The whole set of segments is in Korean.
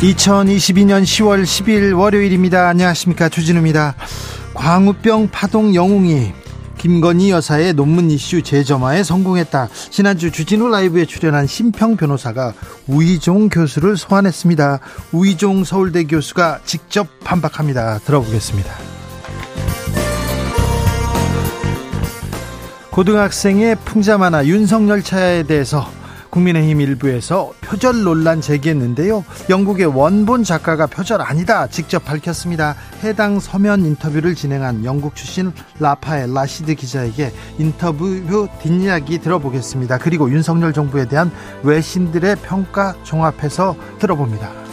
2022년 10월 10일 월요일입니다. 안녕하십니까. 주진우입니다. 광우병 파동 영웅이 김건희 여사의 논문 이슈 재점화에 성공했다. 지난주 주진우 라이브에 출연한 심평 변호사가 우이종 교수를 소환했습니다. 우이종 서울대 교수가 직접 반박합니다. 들어보겠습니다. 고등학생의 풍자만화 윤석열 차에 대해서 국민의힘 일부에서 표절 논란 제기했는데요. 영국의 원본 작가가 표절 아니다 직접 밝혔습니다. 해당 서면 인터뷰를 진행한 영국 출신 라파엘 라시드 기자에게 인터뷰 뒷이야기 들어보겠습니다. 그리고 윤석열 정부에 대한 외신들의 평가 종합해서 들어봅니다.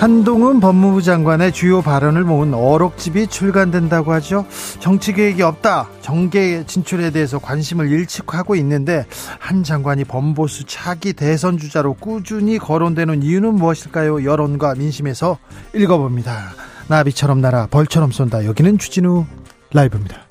한동훈 법무부 장관의 주요 발언을 모은 어록집이 출간된다고 하죠. 정치 계획이 없다. 정계 진출에 대해서 관심을 일축하고 있는데 한 장관이 범보수 차기 대선 주자로 꾸준히 거론되는 이유는 무엇일까요? 여론과 민심에서 읽어봅니다. 나비처럼 날아 벌처럼 쏜다. 여기는 주진우 라이브입니다.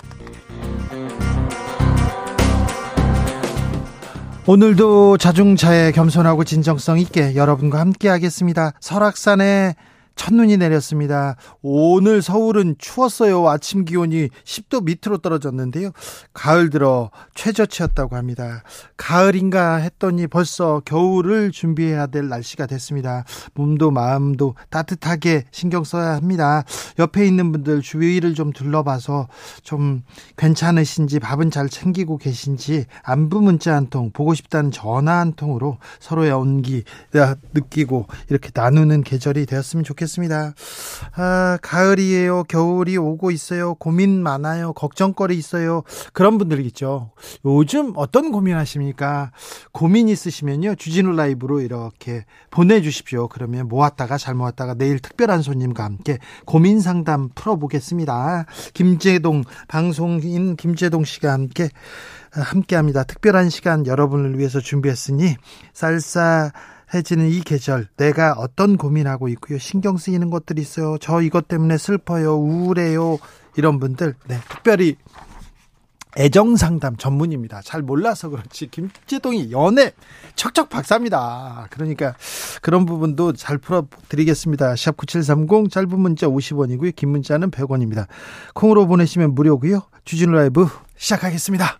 오늘도 자중차에 겸손하고 진정성 있게 여러분과 함께 하겠습니다. 설악산에 첫눈이 내렸습니다. 오늘 서울은 추웠어요. 아침 기온이 10도 밑으로 떨어졌는데요. 가을 들어 최저치였다고 합니다. 가을인가 했더니 벌써 겨울을 준비해야 될 날씨가 됐습니다. 몸도 마음도 따뜻하게 신경 써야 합니다. 옆에 있는 분들 주위를 좀 둘러봐서 좀 괜찮으신지 밥은 잘 챙기고 계신지 안부 문자 한 통, 보고 싶다는 전화 한 통으로 서로의 온기 느끼고 이렇게 나누는 계절이 되었으면 좋겠습니다. 좋겠습니다. 아, 가을이에요. 겨울이 오고 있어요. 고민 많아요. 걱정거리 있어요. 그런 분들 있죠. 요즘 어떤 고민 하십니까? 고민 있으시면요. 주진우 라이브로 이렇게 보내주십시오. 그러면 모았다가 잘 모았다가 내일 특별한 손님과 함께 고민 상담 풀어보겠습니다. 김재동, 방송인 김재동 씨가 함께 함께 합니다. 특별한 시간 여러분을 위해서 준비했으니 쌀쌀 해지는 이 계절 내가 어떤 고민하고 있고요. 신경 쓰이는 것들이 있어요. 저 이것 때문에 슬퍼요. 우울해요. 이런 분들 네, 특별히 애정 상담 전문입니다. 잘 몰라서 그렇지 김재동이 연애 척척 박사입니다. 그러니까 그런 부분도 잘 풀어 드리겠습니다. 샵 9730 짧은 문자 50원이고요. 긴 문자는 100원입니다. 콩으로 보내시면 무료고요. 주진우 라이브 시작하겠습니다.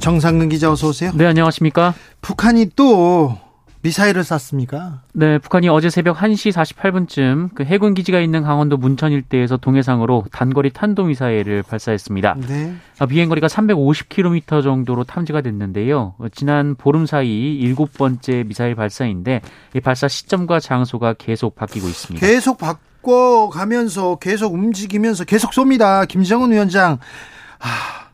정상근 기자 어서 오세요. 네, 안녕하십니까? 북한이 또 미사일을 쐈습니까? 네, 북한이 어제 새벽 1시 48분쯤 그 해군 기지가 있는 강원도 문천 일대에서 동해상으로 단거리 탄도 미사일을 발사했습니다. 네. 아, 비행 거리가 350km 정도로 탐지가 됐는데요. 지난 보름 사이 일곱 번째 미사일 발사인데 이 발사 시점과 장소가 계속 바뀌고 있습니다. 계속 바, 바꿔 가면서 계속 움직이면서 계속 쏩니다. 김정은 위원장. 아,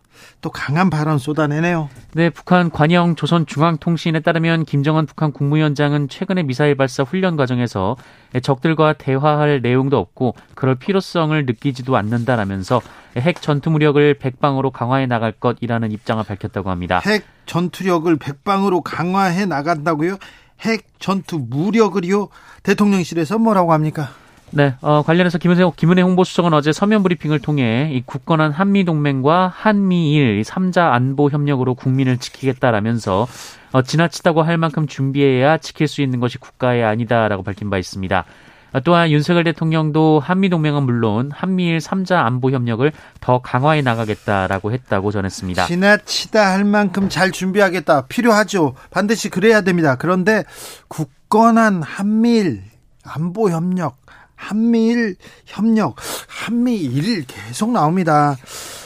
또 강한 발언 쏟아내네요. 네, 북한 관영 조선중앙통신에 따르면 김정은 북한 국무위원장은 최근에 미사일 발사 훈련 과정에서 적들과 대화할 내용도 없고 그럴 필요성을 느끼지도 않는다라면서 핵 전투 무력을 백방으로 강화해 나갈 것이라는 입장을 밝혔다고 합니다. 핵 전투력을 백방으로 강화해 나간다고요? 핵 전투 무력을요? 대통령실에서 뭐라고 합니까? 네, 어, 관련해서 김은혜, 김은혜 홍보수석은 어제 서면 브리핑을 통해 이 굳건한 한미동맹과 한미일 3자 안보 협력으로 국민을 지키겠다라면서 어, 지나치다고 할 만큼 준비해야 지킬 수 있는 것이 국가의 아니다라고 밝힌 바 있습니다. 어, 또한 윤석열 대통령도 한미동맹은 물론 한미일 3자 안보 협력을 더 강화해 나가겠다라고 했다고 전했습니다. 지나치다 할 만큼 잘 준비하겠다. 필요하죠. 반드시 그래야 됩니다. 그런데 굳건한 한미일 안보 협력, 한미일 협력, 한미일 계속 나옵니다.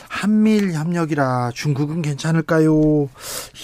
한미일 협력이라 중국은 괜찮을까요?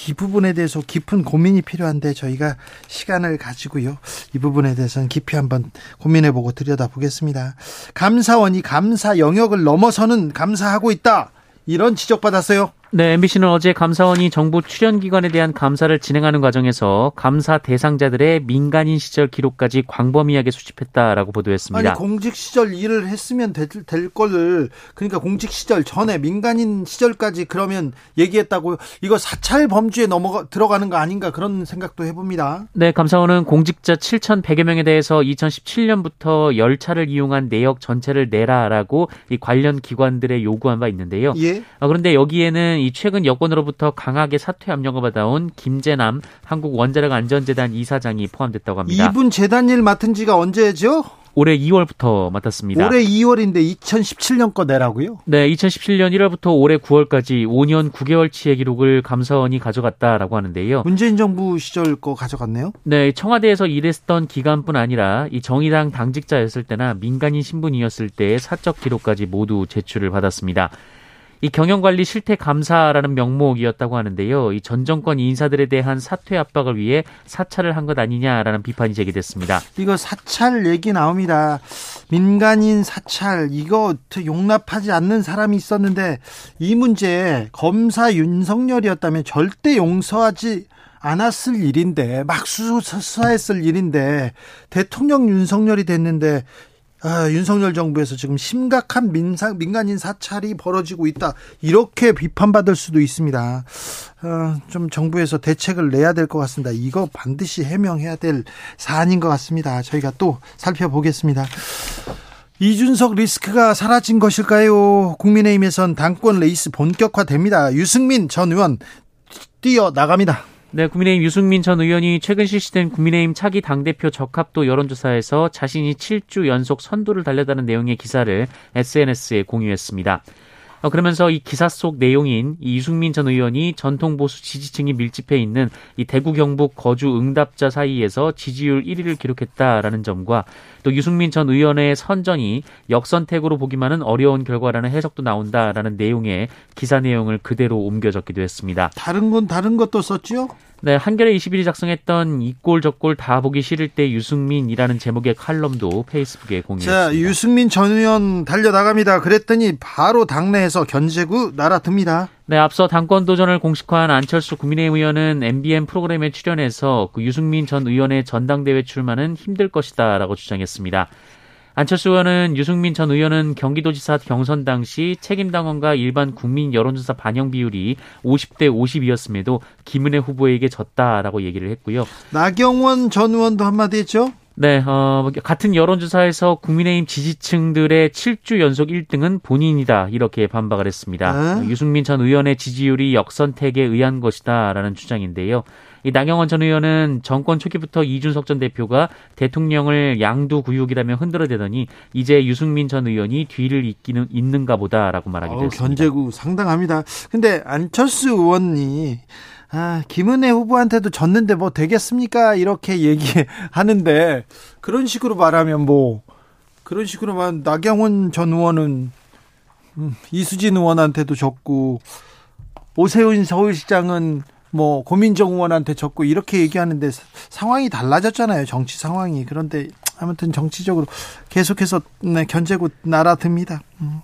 이 부분에 대해서 깊은 고민이 필요한데 저희가 시간을 가지고요. 이 부분에 대해서는 깊이 한번 고민해보고 들여다보겠습니다. 감사원이 감사 영역을 넘어서는 감사하고 있다. 이런 지적받았어요. 네, MBC는 어제 감사원이 정부 출연 기관에 대한 감사를 진행하는 과정에서 감사 대상자들의 민간인 시절 기록까지 광범위하게 수집했다라고 보도했습니다. 아니, 공직 시절 일을 했으면 될, 될 거를 그러니까 공직 시절 전에 민간인 시절까지 그러면 얘기했다고요. 이거 사찰 범주에 넘어가 들어가는 거 아닌가 그런 생각도 해봅니다. 네, 감사원은 공직자 7,100여 명에 대해서 2017년부터 열차를 이용한 내역 전체를 내라라고 이 관련 기관들의 요구한 바 있는데요. 예. 어, 그런데 여기에는 이 최근 여권으로부터 강하게 사퇴 압력을 받아온 김재남 한국 원자력 안전재단 이사장이 포함됐다고 합니다. 이분 재단 일 맡은 지가 언제죠? 올해 2월부터 맡았습니다. 올해 2월인데 2017년 거 내라고요? 네, 2017년 1월부터 올해 9월까지 5년 9개월치의 기록을 감사원이 가져갔다라고 하는데요. 문재인 정부 시절 거 가져갔네요? 네, 청와대에서 일했던 기간뿐 아니라 이 정의당 당직자였을 때나 민간인 신분이었을 때의 사적 기록까지 모두 제출을 받았습니다. 이 경영관리 실태 감사라는 명목이었다고 하는데요. 이 전 정권 인사들에 대한 사퇴 압박을 위해 사찰을 한 것 아니냐라는 비판이 제기됐습니다. 이거 사찰 얘기 나옵니다. 민간인 사찰 이거 용납하지 않는 사람이 있었는데 이 문제 검사 윤석열이었다면 절대 용서하지 않았을 일인데 막 수사했을 일인데 대통령 윤석열이 됐는데 아, 윤석열 정부에서 지금 심각한 민상, 민간인 사찰이 벌어지고 있다. 이렇게 비판받을 수도 있습니다. 어, 좀 정부에서 대책을 내야 될 것 같습니다. 이거 반드시 해명해야 될 사안인 것 같습니다. 저희가 또 살펴보겠습니다. 이준석 리스크가 사라진 것일까요? 국민의힘에선 당권 레이스 본격화됩니다. 유승민 전 의원 뛰어 나갑니다. 네, 국민의힘 유승민 전 의원이 최근 실시된 국민의힘 차기 당대표 적합도 여론조사에서 자신이 7주 연속 선두를 달렸다는 내용의 기사를 SNS에 공유했습니다. 어, 그러면서 이 기사 속 내용인 이 유승민 전 의원이 전통 보수 지지층이 밀집해 있는 이 대구 경북 거주 응답자 사이에서 지지율 1위를 기록했다라는 점과 또 유승민 전 의원의 선전이 역선택으로 보기만은 어려운 결과라는 해석도 나온다라는 내용의 기사 내용을 그대로 옮겨 적기도 했습니다. 다른 건 다른 것도 썼죠? 네, 한겨레 21이 작성했던 이골 저골 다 보기 싫을 때 유승민이라는 제목의 칼럼도 페이스북에 공유했습니다. 자, 유승민 전 의원 달려나갑니다. 그랬더니 바로 당내에서 견제구 날아듭니다. 네, 앞서 당권 도전을 공식화한 안철수 국민의힘 의원은 MBN 프로그램에 출연해서 그 유승민 전 의원의 전당대회 출마는 힘들 것이다라고 주장했습니다. 안철수 의원은 유승민 전 의원은 경기도지사 경선 당시 책임당원과 일반 국민 여론조사 반영 비율이 50대 50이었음에도 김은혜 후보에게 졌다라고 얘기를 했고요. 나경원 전 의원도 한마디 했죠? 네, 어, 같은 여론조사에서 국민의힘 지지층들의 7주 연속 1등은 본인이다 이렇게 반박을 했습니다. 네? 유승민 전 의원의 지지율이 역선택에 의한 것이다 라는 주장인데요. 이 나경원 전 의원은 정권 초기부터 이준석 전 대표가 대통령을 양두구육이라며 흔들어대더니 이제 유승민 전 의원이 뒤를 잇기는 있는가 보다라고 말하기도 했습니다. 견제구 상당합니다. 근데 안철수 의원이 아, 김은혜 후보한테도 졌는데 뭐 되겠습니까? 이렇게 얘기하는데 그런 식으로 말하면 뭐 그런 식으로 말 나경원 전 의원은 음, 이수진 의원한테도 졌고 오세훈 서울시장은 뭐 고민정 의원한테 졌고 이렇게 얘기하는데 상황이 달라졌잖아요. 정치 상황이. 그런데 아무튼 정치적으로 계속해서 네, 견제고 날아듭니다. 음.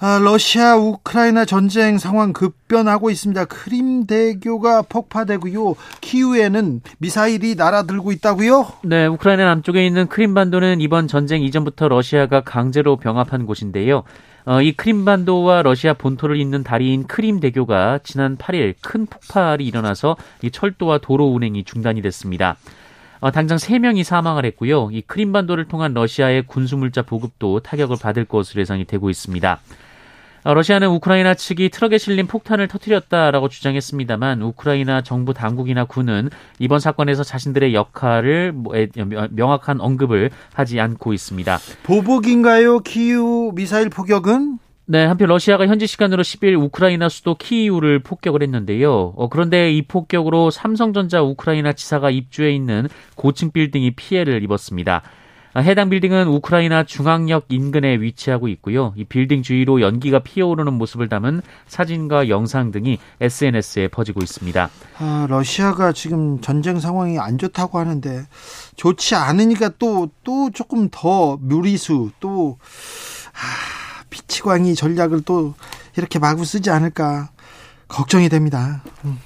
아, 러시아 우크라이나 전쟁 상황 급변하고 있습니다. 크림 대교가 폭파되고요. 키우에는 미사일이 날아들고 있다고요? 네, 우크라이나 남쪽에 있는 크림 반도는 이번 전쟁 이전부터 러시아가 강제로 병합한 곳인데요. 어, 이 크림반도와 러시아 본토를 잇는 다리인 크림 대교가 지난 8일 큰 폭발이 일어나서 이 철도와 도로 운행이 중단이 됐습니다. 어, 당장 3명이 사망을 했고요. 이 크림반도를 통한 러시아의 군수물자 보급도 타격을 받을 것으로 예상이 되고 있습니다. 어, 러시아는 우크라이나 측이 트럭에 실린 폭탄을 터뜨렸다라고 주장했습니다만 우크라이나 정부 당국이나 군은 이번 사건에서 자신들의 역할을 뭐, 명확한 언급을 하지 않고 있습니다. 보복인가요? 키우 미사일 포격은? 네, 한편 러시아가 현지 시간으로 10일 우크라이나 수도 키이우를 폭격을 했는데요. 어, 그런데 이 폭격으로 삼성전자 우크라이나 지사가 입주해 있는 고층 빌딩이 피해를 입었습니다. 아, 해당 빌딩은 우크라이나 중앙역 인근에 위치하고 있고요. 이 빌딩 주위로 연기가 피어오르는 모습을 담은 사진과 영상 등이 SNS에 퍼지고 있습니다. 아, 러시아가 지금 전쟁 상황이 안 좋다고 하는데 좋지 않으니까 또또 조금 더 무리수 또 아, 피치광이 전략을 또 이렇게 마구 쓰지 않을까 걱정이 됩니다. 음.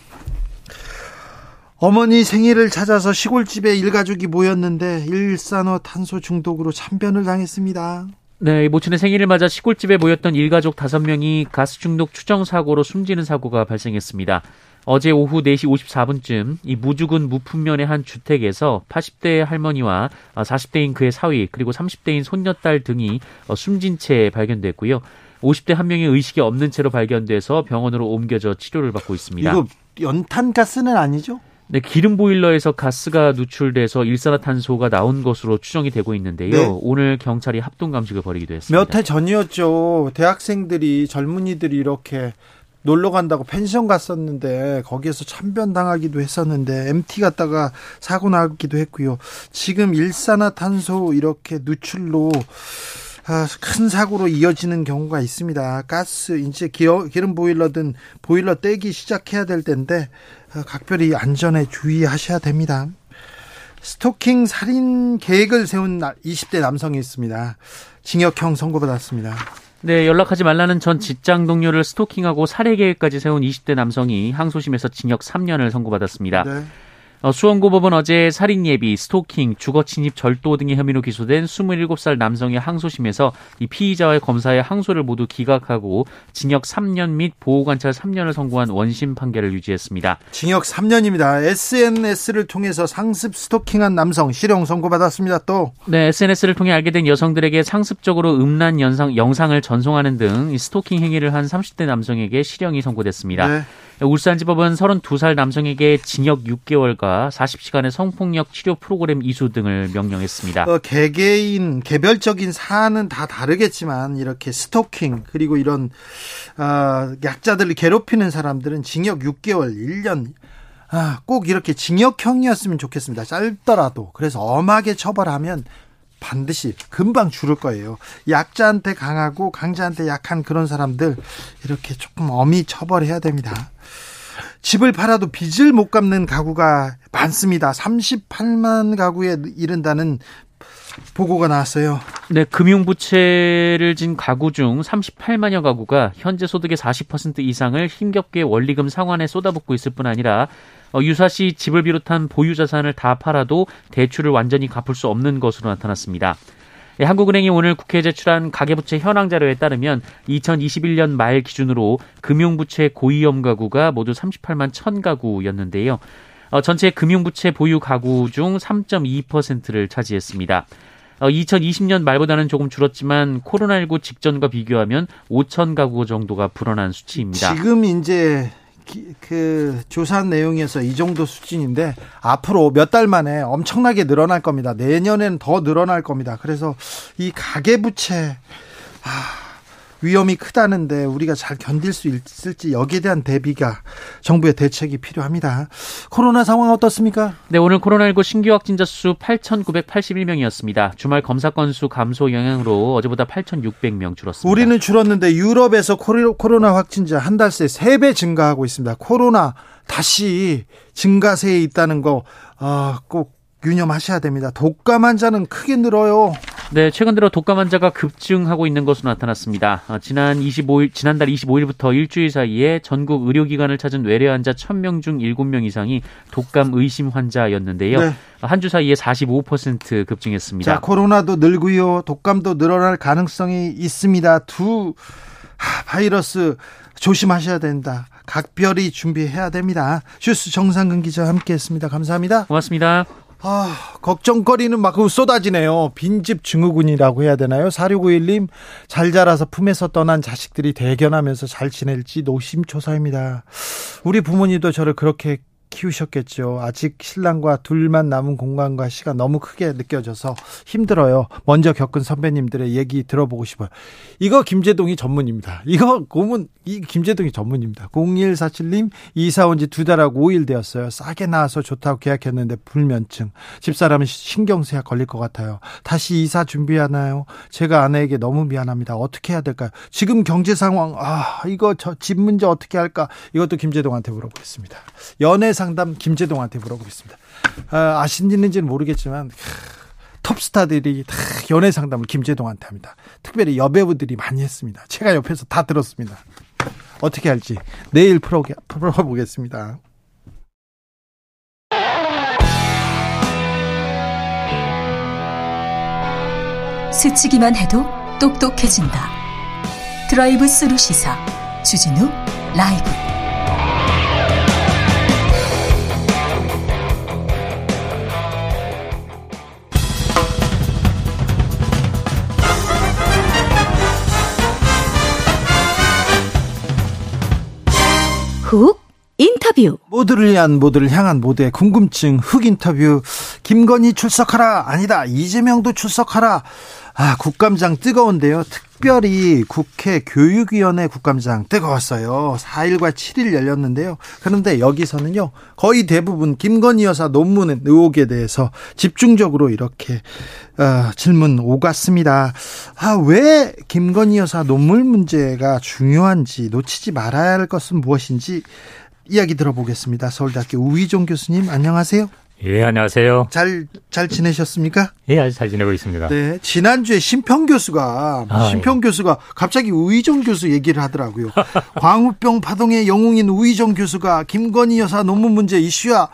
어머니 생일을 찾아서 시골집에 일가족이 모였는데 일산화 탄소 중독으로 참변을 당했습니다. 네, 모친의 생일을 맞아 시골집에 모였던 일가족 5명이 가스 중독 추정 사고로 숨지는 사고가 발생했습니다. 어제 오후 4시 54분쯤 이 무주군 무품면의 한 주택에서 80대 할머니와 40대인 그의 사위 그리고 30대인 손녀딸 등이 숨진 채 발견됐고요. 50대 한 명이 의식이 없는 채로 발견돼서 병원으로 옮겨져 치료를 받고 있습니다. 이거 연탄 가스는 아니죠? 네, 기름 보일러에서 가스가 누출돼서 일산화탄소가 나온 것으로 추정이 되고 있는데요. 네. 오늘 경찰이 합동 감식을 벌이기도 했습니다. 몇 해 전이었죠. 대학생들이 젊은이들이 이렇게 놀러 간다고 펜션 갔었는데 거기에서 참변 당하기도 했었는데 MT 갔다가 사고 나기도 했고요. 지금 일산화탄소 이렇게 누출로 아, 큰 사고로 이어지는 경우가 있습니다. 가스 이제 기름 보일러든 보일러 떼기 시작해야 될 텐데 어, 각별히 안전에 주의하셔야 됩니다. 스토킹 살인 계획을 세운 20대 남성이 있습니다. 징역형 선고받았습니다. 네, 연락하지 말라는 전 직장 동료를 스토킹하고 살해 계획까지 세운 20대 남성이 항소심에서 징역 3년을 선고받았습니다. 네. 어, 수원고법은 어제 살인 예비, 스토킹, 주거 침입 절도 등의 혐의로 기소된 27살 남성의 항소심에서 이 피의자와의 검사의 항소를 모두 기각하고 징역 3년 및 보호관찰 3년을 선고한 원심 판결을 유지했습니다. 징역 3년입니다. SNS를 통해서 상습 스토킹한 남성 실형 선고받았습니다. 또 네, SNS를 통해 알게 된 여성들에게 상습적으로 음란 영상, 영상을 전송하는 등 스토킹 행위를 한 30대 남성에게 실형이 선고됐습니다. 네. 울산지법은 32살 남성에게 징역 6개월과 40시간의 성폭력 치료 프로그램 이수 등을 명령했습니다. 어, 개개인 개별적인 사안은 다 다르겠지만 이렇게 스토킹 그리고 이런 어, 약자들을 괴롭히는 사람들은 징역 6개월, 1년 아, 꼭 이렇게 징역형이었으면 좋겠습니다. 짧더라도 그래서 엄하게 처벌하면 반드시 금방 줄을 거예요. 약자한테 강하고 강자한테 약한 그런 사람들 이렇게 조금 엄히 처벌해야 됩니다. 집을 팔아도 빚을 못 갚는 가구가 많습니다. 38만 가구에 이른다는 보고가 나왔어요. 네, 금융부채를 진 가구 중 38만여 가구가 현재 소득의 40% 이상을 힘겹게 원리금 상환에 쏟아붓고 있을 뿐 아니라 어, 유사시 집을 비롯한 보유 자산을 다 팔아도 대출을 완전히 갚을 수 없는 것으로 나타났습니다. 예, 한국은행이 오늘 국회에 제출한 가계부채 현황 자료에 따르면 2021년 말 기준으로 금융부채 고위험 가구가 모두 38만 1000 가구였는데요. 어, 전체 금융부채 보유 가구 중 3.2%를 차지했습니다. 어, 2020년 말보다는 조금 줄었지만 코로나19 직전과 비교하면 5천 가구 정도가 불어난 수치입니다. 지금 이제 그 조사한 내용에서 이 정도 수준인데 앞으로 몇 달 만에 엄청나게 늘어날 겁니다. 내년엔 더 늘어날 겁니다. 그래서 이 가계부채 아, 위험이 크다는데 우리가 잘 견딜 수 있을지 여기에 대한 대비가 정부의 대책이 필요합니다. 코로나 상황 어떻습니까? 네, 오늘 코로나19 신규 확진자 수 8,981명이었습니다. 주말 검사 건수 감소 영향으로 어제보다 8,600명 줄었습니다. 우리는 줄었는데 유럽에서 코로나 확진자 한 달새 3배 증가하고 있습니다. 코로나 다시 증가세에 있다는 거, 아, 꼭 유념하셔야 됩니다. 독감 환자는 크게 늘어요. 네, 최근 들어 독감 환자가 급증하고 있는 것으로 나타났습니다. 어, 지난 25일, 지난달 25일부터 일주일 사이에 전국 의료기관을 찾은 외래 환자 1000명 중 7명 이상이 독감 의심 환자였는데요. 네. 한주 사이에 45% 급증했습니다. 자, 코로나도 늘고요. 독감도 늘어날 가능성이 있습니다. 두 바이러스 조심하셔야 된다. 각별히 준비해야 됩니다. 슈스 정상근 기자 함께했습니다. 감사합니다. 고맙습니다. 아, 걱정거리는 막 쏟아지네요. 빈집 증후군이라고 해야 되나요? 4691님, 잘 자라서 품에서 떠난 자식들이 대견하면서 잘 지낼지 노심초사입니다. 우리 부모님도 저를 그렇게 키우셨겠죠. 아직 신랑과 둘만 남은 공간과 시간 너무 크게 느껴져서 힘들어요. 먼저 겪은 선배님들의 얘기 들어보고 싶어요. 이거 김재동이 전문입니다. 이거 고문 이 김재동이 전문입니다. 0147님 이사 온 지 두 달하고 5일 되었어요. 싸게 나와서 좋다고 계약했는데 불면증. 집사람은 신경쇠약 걸릴 것 같아요. 다시 이사 준비하나요? 제가 아내에게 너무 미안합니다. 어떻게 해야 될까요? 지금 경제 상황 아 이거 저 집 문제 어떻게 할까? 이것도 김재동한테 물어보겠습니다. 연애 상담 김재동한테 물어보겠습니다. 아, 아시는지는 모르겠지만 톱스타들이 다 연애 상담을 김재동한테 합니다. 특별히 여배우들이 많이 했습니다. 제가 옆에서 다 들었습니다. 어떻게 할지 내일 풀어, 풀어보겠습니다. 스치기만 해도 똑똑해진다. 드라이브 스루 시사 주진우 라이브 훅 인터뷰. 모두를 위한 모두를 향한 모두의 궁금증 훅 인터뷰. 김건희 출석하라. 아니다. 이재명도 출석하라. 아 국감장 뜨거운데요. 특 별히 국회 교육위원회 국감장 뜨거웠어요 4일과 7일 열렸는데요 그런데 여기서는요 거의 대부분 김건희 여사 논문 의혹에 대해서 집중적으로 이렇게 어, 질문 오갔습니다 아 왜 김건희 여사 논문 문제가 중요한지 놓치지 말아야 할 것은 무엇인지 이야기 들어보겠습니다. 서울대학교 우희종 교수님 안녕하세요. 예, 안녕하세요. 잘, 잘 지내셨습니까? 예, 아주 잘 지내고 있습니다. 네. 지난주에 심평 교수가, 아, 심평 예. 교수가 갑자기 우희종 교수 얘기를 하더라고요. 광우병 파동의 영웅인 우희종 교수가 김건희 여사 논문 문제 이슈야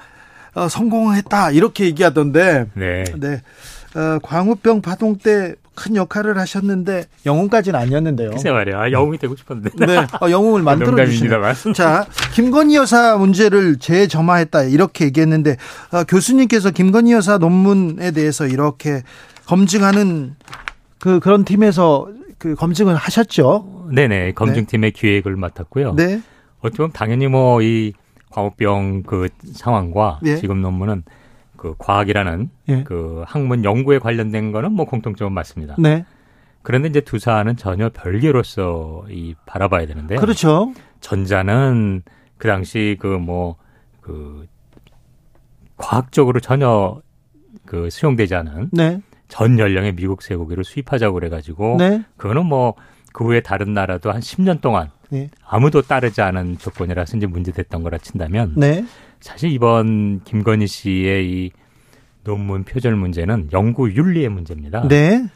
어, 성공했다. 이렇게 얘기하던데. 네. 네. 어, 광우병 파동 때 큰 역할을 하셨는데 영웅까지는 아니었는데요. 글쎄 말이야. 아, 영웅이 되고 싶었는데. 네. 어, 영웅을 만들어 주시네. 자, 김건희 여사 문제를 재점화했다 이렇게 얘기했는데 어, 교수님께서 김건희 여사 논문에 대해서 이렇게 검증하는 그 그런 팀에서 그 검증을 하셨죠? 네네. 검증팀의 네. 기획을 맡았고요. 네. 어떻게 보면 당연히 뭐 이 광우병 그 상황과 네. 지금 논문은 그 과학이라는 예. 그 학문 연구에 관련된 거는 뭐 공통점은 맞습니다. 네. 그런데 이제 두 사안은 전혀 별개로서 이 바라봐야 되는데. 그렇죠. 전자는 그 당시 그 뭐그 그 과학적으로 전혀 그 수용되지 않은 네. 전 연령의 미국 쇠고기를 수입하자고 그래가지고 네. 그거는 뭐 그 후에 다른 나라도 한 10년 동안 네. 아무도 따르지 않은 조건이라서 이제 문제됐던 거라 친다면 네. 사실 이번 김건희 씨의 이 논문 표절 문제는 연구 윤리의 문제입니다. 네.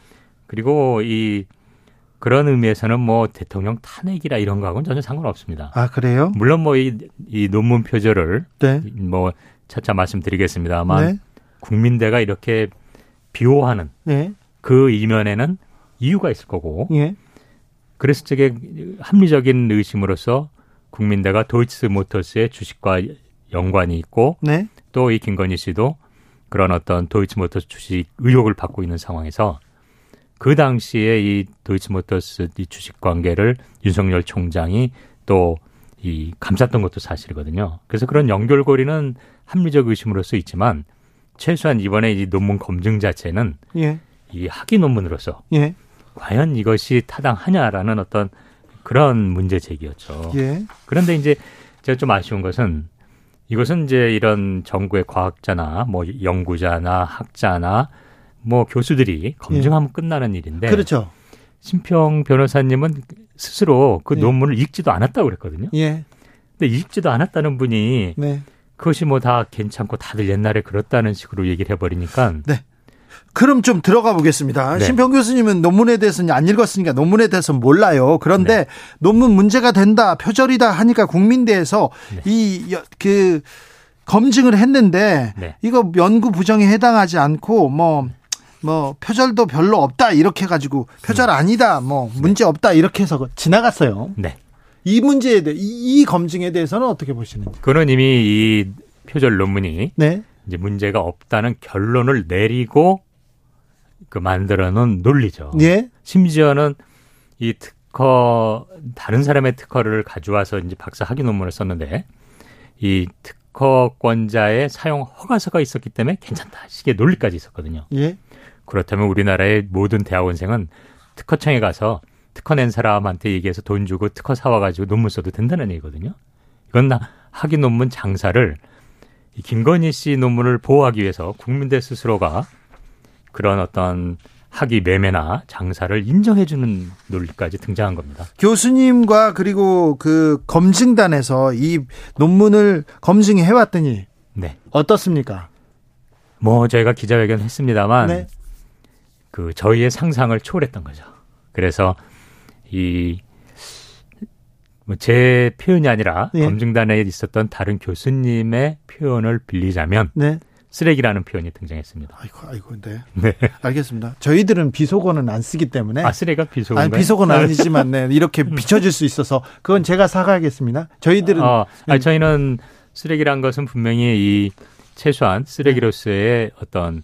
그리고 이 그런 의미에서는 뭐 대통령 탄핵이라 이런 거하고는 전혀 상관없습니다. 아 그래요? 물론 뭐이 이 논문 표절을 네. 뭐 차차 말씀드리겠습니다만 네. 국민대가 이렇게 비호하는 네. 그 이면에는 이유가 있을 거고. 예. 그래서 저게 합리적인 의심으로서 국민대가 도이치 모터스의 주식과 연관이 있고 네. 또이 김건희 씨도 그런 어떤 도이치모터스 주식 의혹을 받고 있는 상황에서 그 당시에 이 도이치모터스 이 주식 관계를 윤석열 총장이 또 이 감쌌던 것도 사실이거든요. 그래서 그런 연결고리는 합리적 의심으로서 있지만 최소한 이번에 이 논문 검증 자체는 예. 이 학위 논문으로서 예. 과연 이것이 타당하냐라는 어떤 그런 문제 제기였죠. 예. 그런데 이제 제가 좀 아쉬운 것은 이것은 이제 이런 정부의 과학자나 뭐 연구자나 학자나 뭐 교수들이 검증하면 예. 끝나는 일인데 그렇죠. 심평 변호사님은 스스로 그 예. 논문을 읽지도 않았다고 그랬거든요. 예. 근데 읽지도 않았다는 분이 네. 그것이 뭐 다 괜찮고 다들 옛날에 그렇다는 식으로 얘기를 해버리니까 네. 그럼 좀 들어가 보겠습니다. 네. 신평 교수님은 논문에 대해서는 안 읽었으니까 논문에 대해서 몰라요. 그런데 네. 논문 문제가 된다, 표절이다 하니까 국민대에서 네. 이그 검증을 했는데 네. 이거 연구 부정에 해당하지 않고 뭐뭐 뭐 표절도 별로 없다 이렇게 해가지고 표절 네. 아니다 뭐 네. 문제 없다 이렇게 해서 지나갔어요. 네. 이 문제에 대해 이, 이 검증에 대해서는 어떻게 보시는지? 그는 이미 이 표절 논문이 네. 이제 문제가 없다는 결론을 내리고 그 만들어 놓은 논리죠. 예. 심지어는 이 특허 다른 사람의 특허를 가져와서 이제 박사 학위 논문을 썼는데 이 특허권자의 사용 허가서가 있었기 때문에 괜찮다 식의 논리까지 있었거든요. 예. 그렇다면 우리나라의 모든 대학원생은 특허청에 가서 특허 낸 사람한테 얘기해서 돈 주고 특허 사와가지고 논문 써도 된다는 얘기거든요. 이건 학위 논문 장사를 이 김건희 씨 논문을 보호하기 위해서 국민들 스스로가 그런 어떤 학위 매매나 장사를 인정해주는 논리까지 등장한 겁니다. 교수님과 그리고 그 검증단에서 이 논문을 검증해 왔더니 네. 어떻습니까? 뭐 저희가 기자회견 했습니다만 네. 그 저희의 상상을 초월했던 거죠. 그래서 이 뭐 제 표현이 아니라 네. 검증단에 있었던 다른 교수님의 표현을 빌리자면 네. 쓰레기라는 표현이 등장했습니다. 아이고, 아이고, 네. 네. 알겠습니다. 저희들은 비속어는 안 쓰기 때문에. 아, 쓰레기가 비속어? 아니, 비속어는 아니지만, 네. 이렇게 비춰질 수 있어서, 그건 제가 사과하겠습니다. 저희들은. 어, 아니, 저희는 쓰레기란 것은 분명히 이 최소한 쓰레기로서의 네. 어떤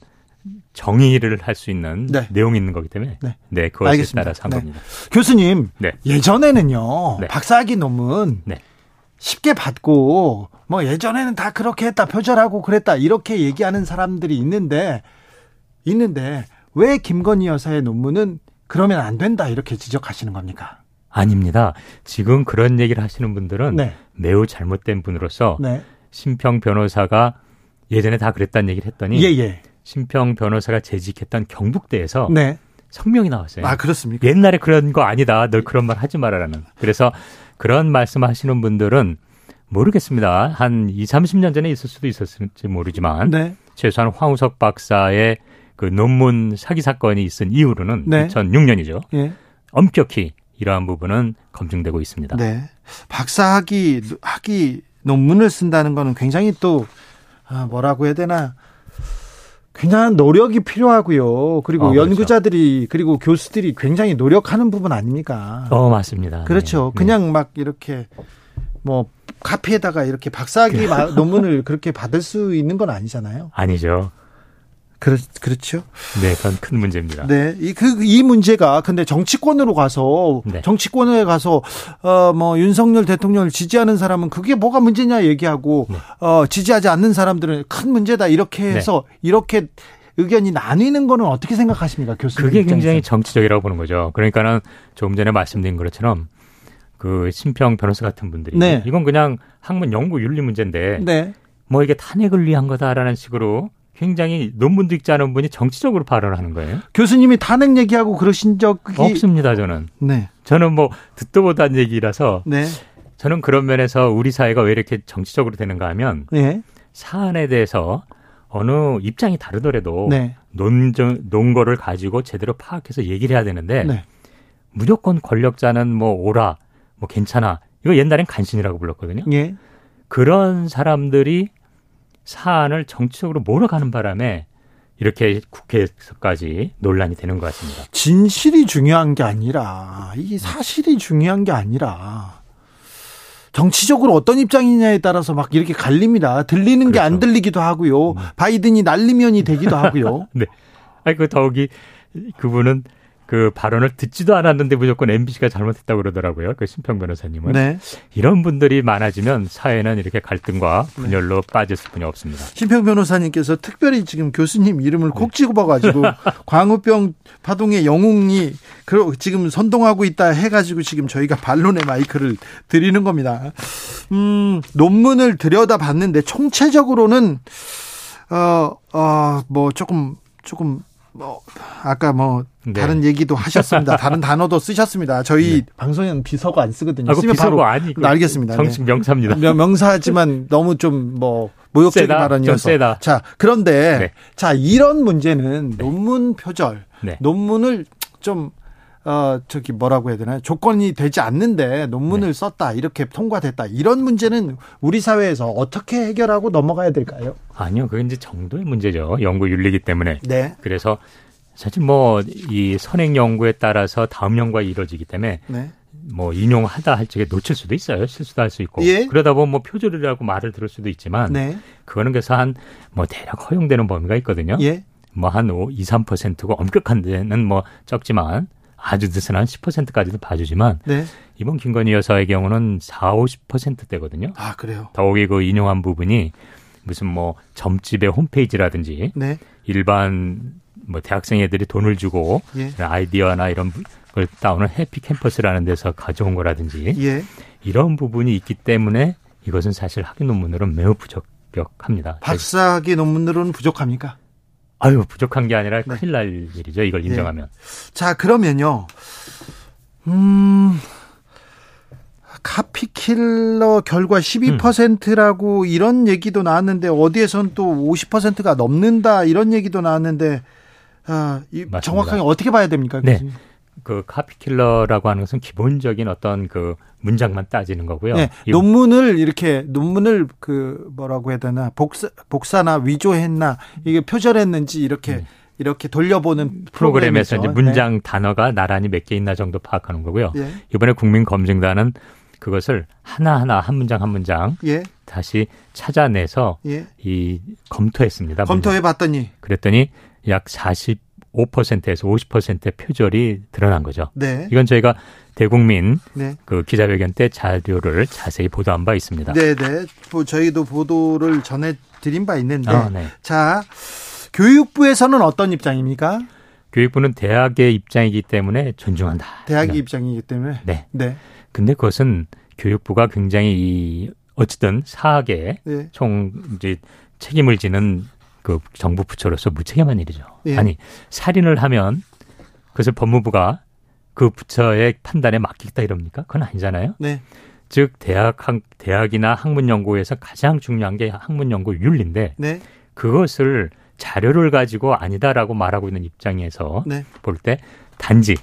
정의를 할 수 있는 네. 내용이 있는 거기 때문에 네, 네 그것에 알겠습니다. 따라서 한 네. 겁니다. 교수님, 네. 예전에는요 네. 박사학위 논문 네. 쉽게 받고 뭐 예전에는 다 그렇게 했다 표절하고 그랬다 이렇게 얘기하는 사람들이 있는데 있는데 왜 김건희 여사의 논문은 그러면 안 된다 이렇게 지적하시는 겁니까? 아닙니다. 지금 그런 얘기를 하시는 분들은 네. 매우 잘못된 분으로서 네. 심평 변호사가 예전에 다 그랬다는 얘기를 했더니 예, 예. 심평 변호사가 재직했던 경북대에서 네. 성명이 나왔어요. 아 그렇습니까? 옛날에 그런 거 아니다. 널 그런 말 하지 말아라는. 그래서 그런 말씀하시는 분들은 모르겠습니다. 한 2, 30년 전에 있을 수도 있었을지 모르지만 네. 최소한 황우석 박사의 그 논문 사기 사건이 있은 이후로는 네. 2006년이죠. 예. 엄격히 이러한 부분은 검증되고 있습니다. 네. 박사 학위 학위 논문을 쓴다는 거는 굉장히 또 아, 뭐라고 해야 되나 굉장한 노력이 필요하고요. 그리고 어. 연구자들이 그리고 교수들이 굉장히 노력하는 부분 아닙니까? 어 맞습니다. 그렇죠. 네. 그냥 네. 막 이렇게 뭐 카피에다가 이렇게 박사학위 논문을 그렇게 받을 수 있는 건 아니잖아요. 아니죠. 그렇, 그렇죠. 네, 그건 큰 문제입니다. 네, 이, 그, 이 문제가 근데 정치권으로 가서, 네. 정치권에 가서, 어, 뭐, 윤석열 대통령을 지지하는 사람은 그게 뭐가 문제냐 얘기하고, 네. 어, 지지하지 않는 사람들은 큰 문제다 이렇게 네. 해서, 네. 이렇게 의견이 나뉘는 거는 어떻게 생각하십니까, 교수님? 그게 굉장히 정치적이라고 보는 거죠. 그러니까는 조금 전에 말씀드린 것처럼 그 심평 변호사 같은 분들이 네. 이건 그냥 학문 연구 윤리 문제인데 네. 뭐 이게 탄핵을 위한 거다라는 식으로 굉장히 논문도 읽지 않은 분이 정치적으로 발언을 하는 거예요. 교수님이 탄핵 얘기하고 그러신 적이 없습니다. 저는. 네. 저는 뭐 듣도 못한 얘기라서. 네. 저는 그런 면에서 우리 사회가 왜 이렇게 정치적으로 되는가 하면 네. 사안에 대해서 어느 입장이 다르더라도 네. 논정, 논거를 가지고 제대로 파악해서 얘기를 해야 되는데 네. 무조건 권력자는 뭐 오라, 뭐 괜찮아. 이거 옛날엔 간신이라고 불렀거든요. 예. 그런 사람들이 사안을 정치적으로 몰아가는 바람에 이렇게 국회에서까지 논란이 되는 것 같습니다. 진실이 중요한 게 아니라 이 사실이 중요한 게 아니라 정치적으로 어떤 입장이냐에 따라서 막 이렇게 갈립니다. 들리는 그렇죠. 게안 들리기도 하고요. 음. 바이든이 날리면이 되기도 하고요. 네. 아니 그 더욱이 그분은 그 발언을 듣지도 않았는데 무조건 MBC가 잘못했다고 그러더라고요. 그 심평 변호사님은. 네. 이런 분들이 많아지면 사회는 이렇게 갈등과 분열로 네. 빠질 수뿐이 없습니다. 심평 변호사님께서 특별히 지금 교수님 이름을 콕 집어가지고 네. 광우병 파동의 영웅이 지금 선동하고 있다 해가지고 지금 저희가 반론의 마이크를 드리는 겁니다. 음, 논문을 들여다봤는데 총체적으로는 어, 어, 뭐 조금 조금 뭐 아까 뭐 네. 다른 얘기도 하셨습니다. 다른 단어도 쓰셨습니다. 저희 네. 방송에는 비서가 안 쓰거든요. 아, 쓰면 바로 아니 알겠습니다. 정식 네. 명사입니다. 명 사지만 너무 좀 뭐 모욕적인 세다, 발언이어서. 자 그런데 네. 자 이런 문제는 네. 논문 표절, 네. 논문을 좀 어, 저기 뭐라고 해야 되나요? 조건이 되지 않는데 논문을 네. 썼다, 이렇게 통과됐다. 이런 문제는 우리 사회에서 어떻게 해결하고 넘어가야 될까요? 아니요. 그게 이제 정도의 문제죠. 연구 윤리기 때문에. 네. 그래서 사실 뭐 이 선행 연구에 따라서 다음 연구가 이루어지기 때문에 네. 뭐 인용하다 할 적에 놓칠 수도 있어요. 실수도 할 수 있고. 예? 그러다 보면 뭐 표절이라고 말을 들을 수도 있지만 네. 그거는 그래서 한 뭐 대략 허용되는 범위가 있거든요. 예? 뭐한 5, 2, 3%고 엄격한 데는 뭐 적지만 아주 늦은 한 10%까지도 봐주지만 네. 이번 김건희 여사의 경우는 4, 50%대거든요. 아 그래요? 더욱이 그 인용한 부분이 무슨 뭐 점집의 홈페이지라든지 네. 일반 뭐 대학생 애들이 돈을 주고 예. 아이디어나 이런 걸 다운을 해피 캠퍼스라는 데서 가져온 거라든지 예. 이런 부분이 있기 때문에 이것은 사실 학위 논문으로는 매우 부적격합니다. 박사학위 논문으로는 부족합니까? 아유 부족한 게 아니라 네. 큰일 날 일이죠. 이걸 예. 인정하면. 예. 자 그러면요. 음. 카피킬러 결과 12%라고 음. 이런 얘기도 나왔는데 어디에선 또 50%가 넘는다 이런 얘기도 나왔는데 아, 이 정확하게 어떻게 봐야 됩니까? 네. 그 카피킬러라고 하는 것은 기본적인 어떤 그 문장만 따지는 거고요. 네, 논문을 이렇게 논문을 그 뭐라고 해야 되나 복사 복사나 위조했나 이게 표절했는지 이렇게 네. 이렇게 돌려보는 프로그램에서 이제 문장 네. 단어가 나란히 몇 개 있나 정도 파악하는 거고요. 예. 이번에 국민검증단은 그것을 하나하나 한 문장 한 문장 예. 다시 찾아내서 예. 이 검토했습니다. 검토해 봤더니 그랬더니 약 45%에서 50%의 표절이 드러난 거죠. 네. 이건 저희가 대국민 네. 그 기자회견 때 자료를 자세히 보도한 바 있습니다. 네, 네. 뭐 저희도 보도를 전해 드린 바 있는데 아, 네. 자, 교육부에서는 어떤 입장입니까? 교육부는 대학의 입장이기 때문에 존중한다. 대학의 네. 입장이기 때문에. 네. 네. 근데 그것은 교육부가 굉장히 이 어쨌든 사학에 네. 총 이제 책임을 지는 그 정부 부처로서 무책임한 일이죠. 예. 아니 살인을 하면 그것을 법무부가 그 부처의 판단에 맡기겠다 이럽니까? 그건 아니잖아요. 네. 즉 대학 대학이나 학문 연구에서 가장 중요한 게 학문 연구 윤리인데 네. 그것을 자료를 가지고 아니다라고 말하고 있는 입장에서 네. 볼때 단지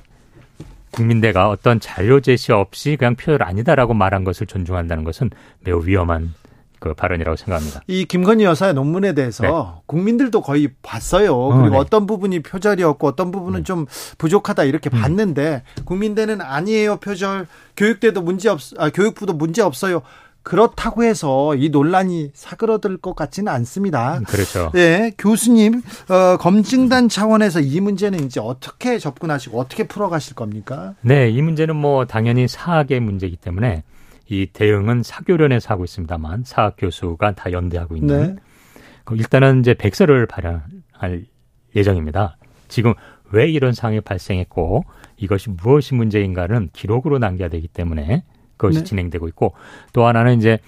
국민대가 어떤 자료 제시 없이 그냥 표절 아니다라고 말한 것을 존중한다는 것은 매우 위험한 그 발언이라고 생각합니다. 이 김건희 여사의 논문에 대해서 네. 국민들도 거의 봤어요. 어, 그리고 네. 어떤 부분이 표절이었고 어떤 부분은 네. 좀 부족하다 이렇게 음. 봤는데 국민대는 아니에요 표절. 교육대도 문제 없, 아, 교육부도 문제 없어요. 그렇다고 해서 이 논란이 사그러들 것 같지는 않습니다. 음, 그렇죠. 네, 교수님 어, 검증단 차원에서 이 문제는 이제 어떻게 접근하시고 어떻게 풀어가실 겁니까? 네, 이 문제는 뭐 당연히 사학의 문제이기 때문에 이 대응은 사교련에서 하고 있습니다만 사학 교수가 다 연대하고 있는 네. 그 일단은 이제 백서를 발행할 예정입니다. 지금 왜 이런 상황이 발생했고 이것이 무엇이 문제인가는 기록으로 남겨야 되기 때문에 그것이 네. 진행되고 있고 또 하나는 이제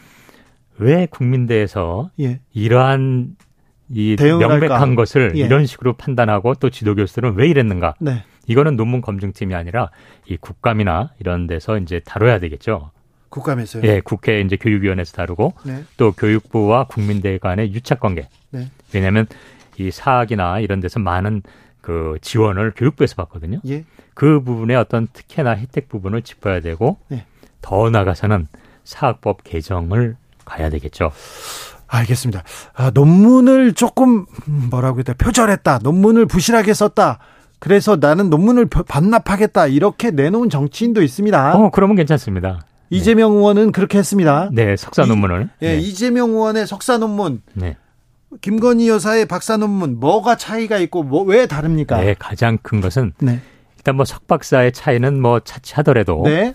왜 국민대에서 예. 이러한 이 명백한 할까? 것을 예. 이런 식으로 판단하고 또 지도 교수들은 왜 이랬는가? 네. 이거는 논문 검증팀이 아니라 이 국감이나 이런 데서 이제 다뤄야 되겠죠. 국감에서요? 예, 국회 이제 교육위원회에서 다루고 네. 또 교육부와 국민대 간의 유착 관계. 네. 왜냐하면 이 사학이나 이런 데서 많은 그 지원을 교육부에서 받거든요. 예. 그 부분의 어떤 특혜나 혜택 부분을 짚어야 되고 네. 더 나가서는 사학법 개정을 가야 되겠죠. 알겠습니다. 아, 논문을 조금 뭐라고 해야 돼 표절했다. 논문을 부실하게 썼다. 그래서 나는 논문을 반납하겠다. 이렇게 내놓은 정치인도 있습니다. 어, 그러면 괜찮습니다. 이재명 네. 의원은 그렇게 했습니다. 네, 석사 논문을. 이, 예, 네. 이재명 의원의 석사 논문. 네. 김건희 여사의 박사 논문 뭐가 차이가 있고 뭐 왜 다릅니까? 네, 가장 큰 것은 네. 일단 뭐 석박사의 차이는 뭐 차치하더라도 네.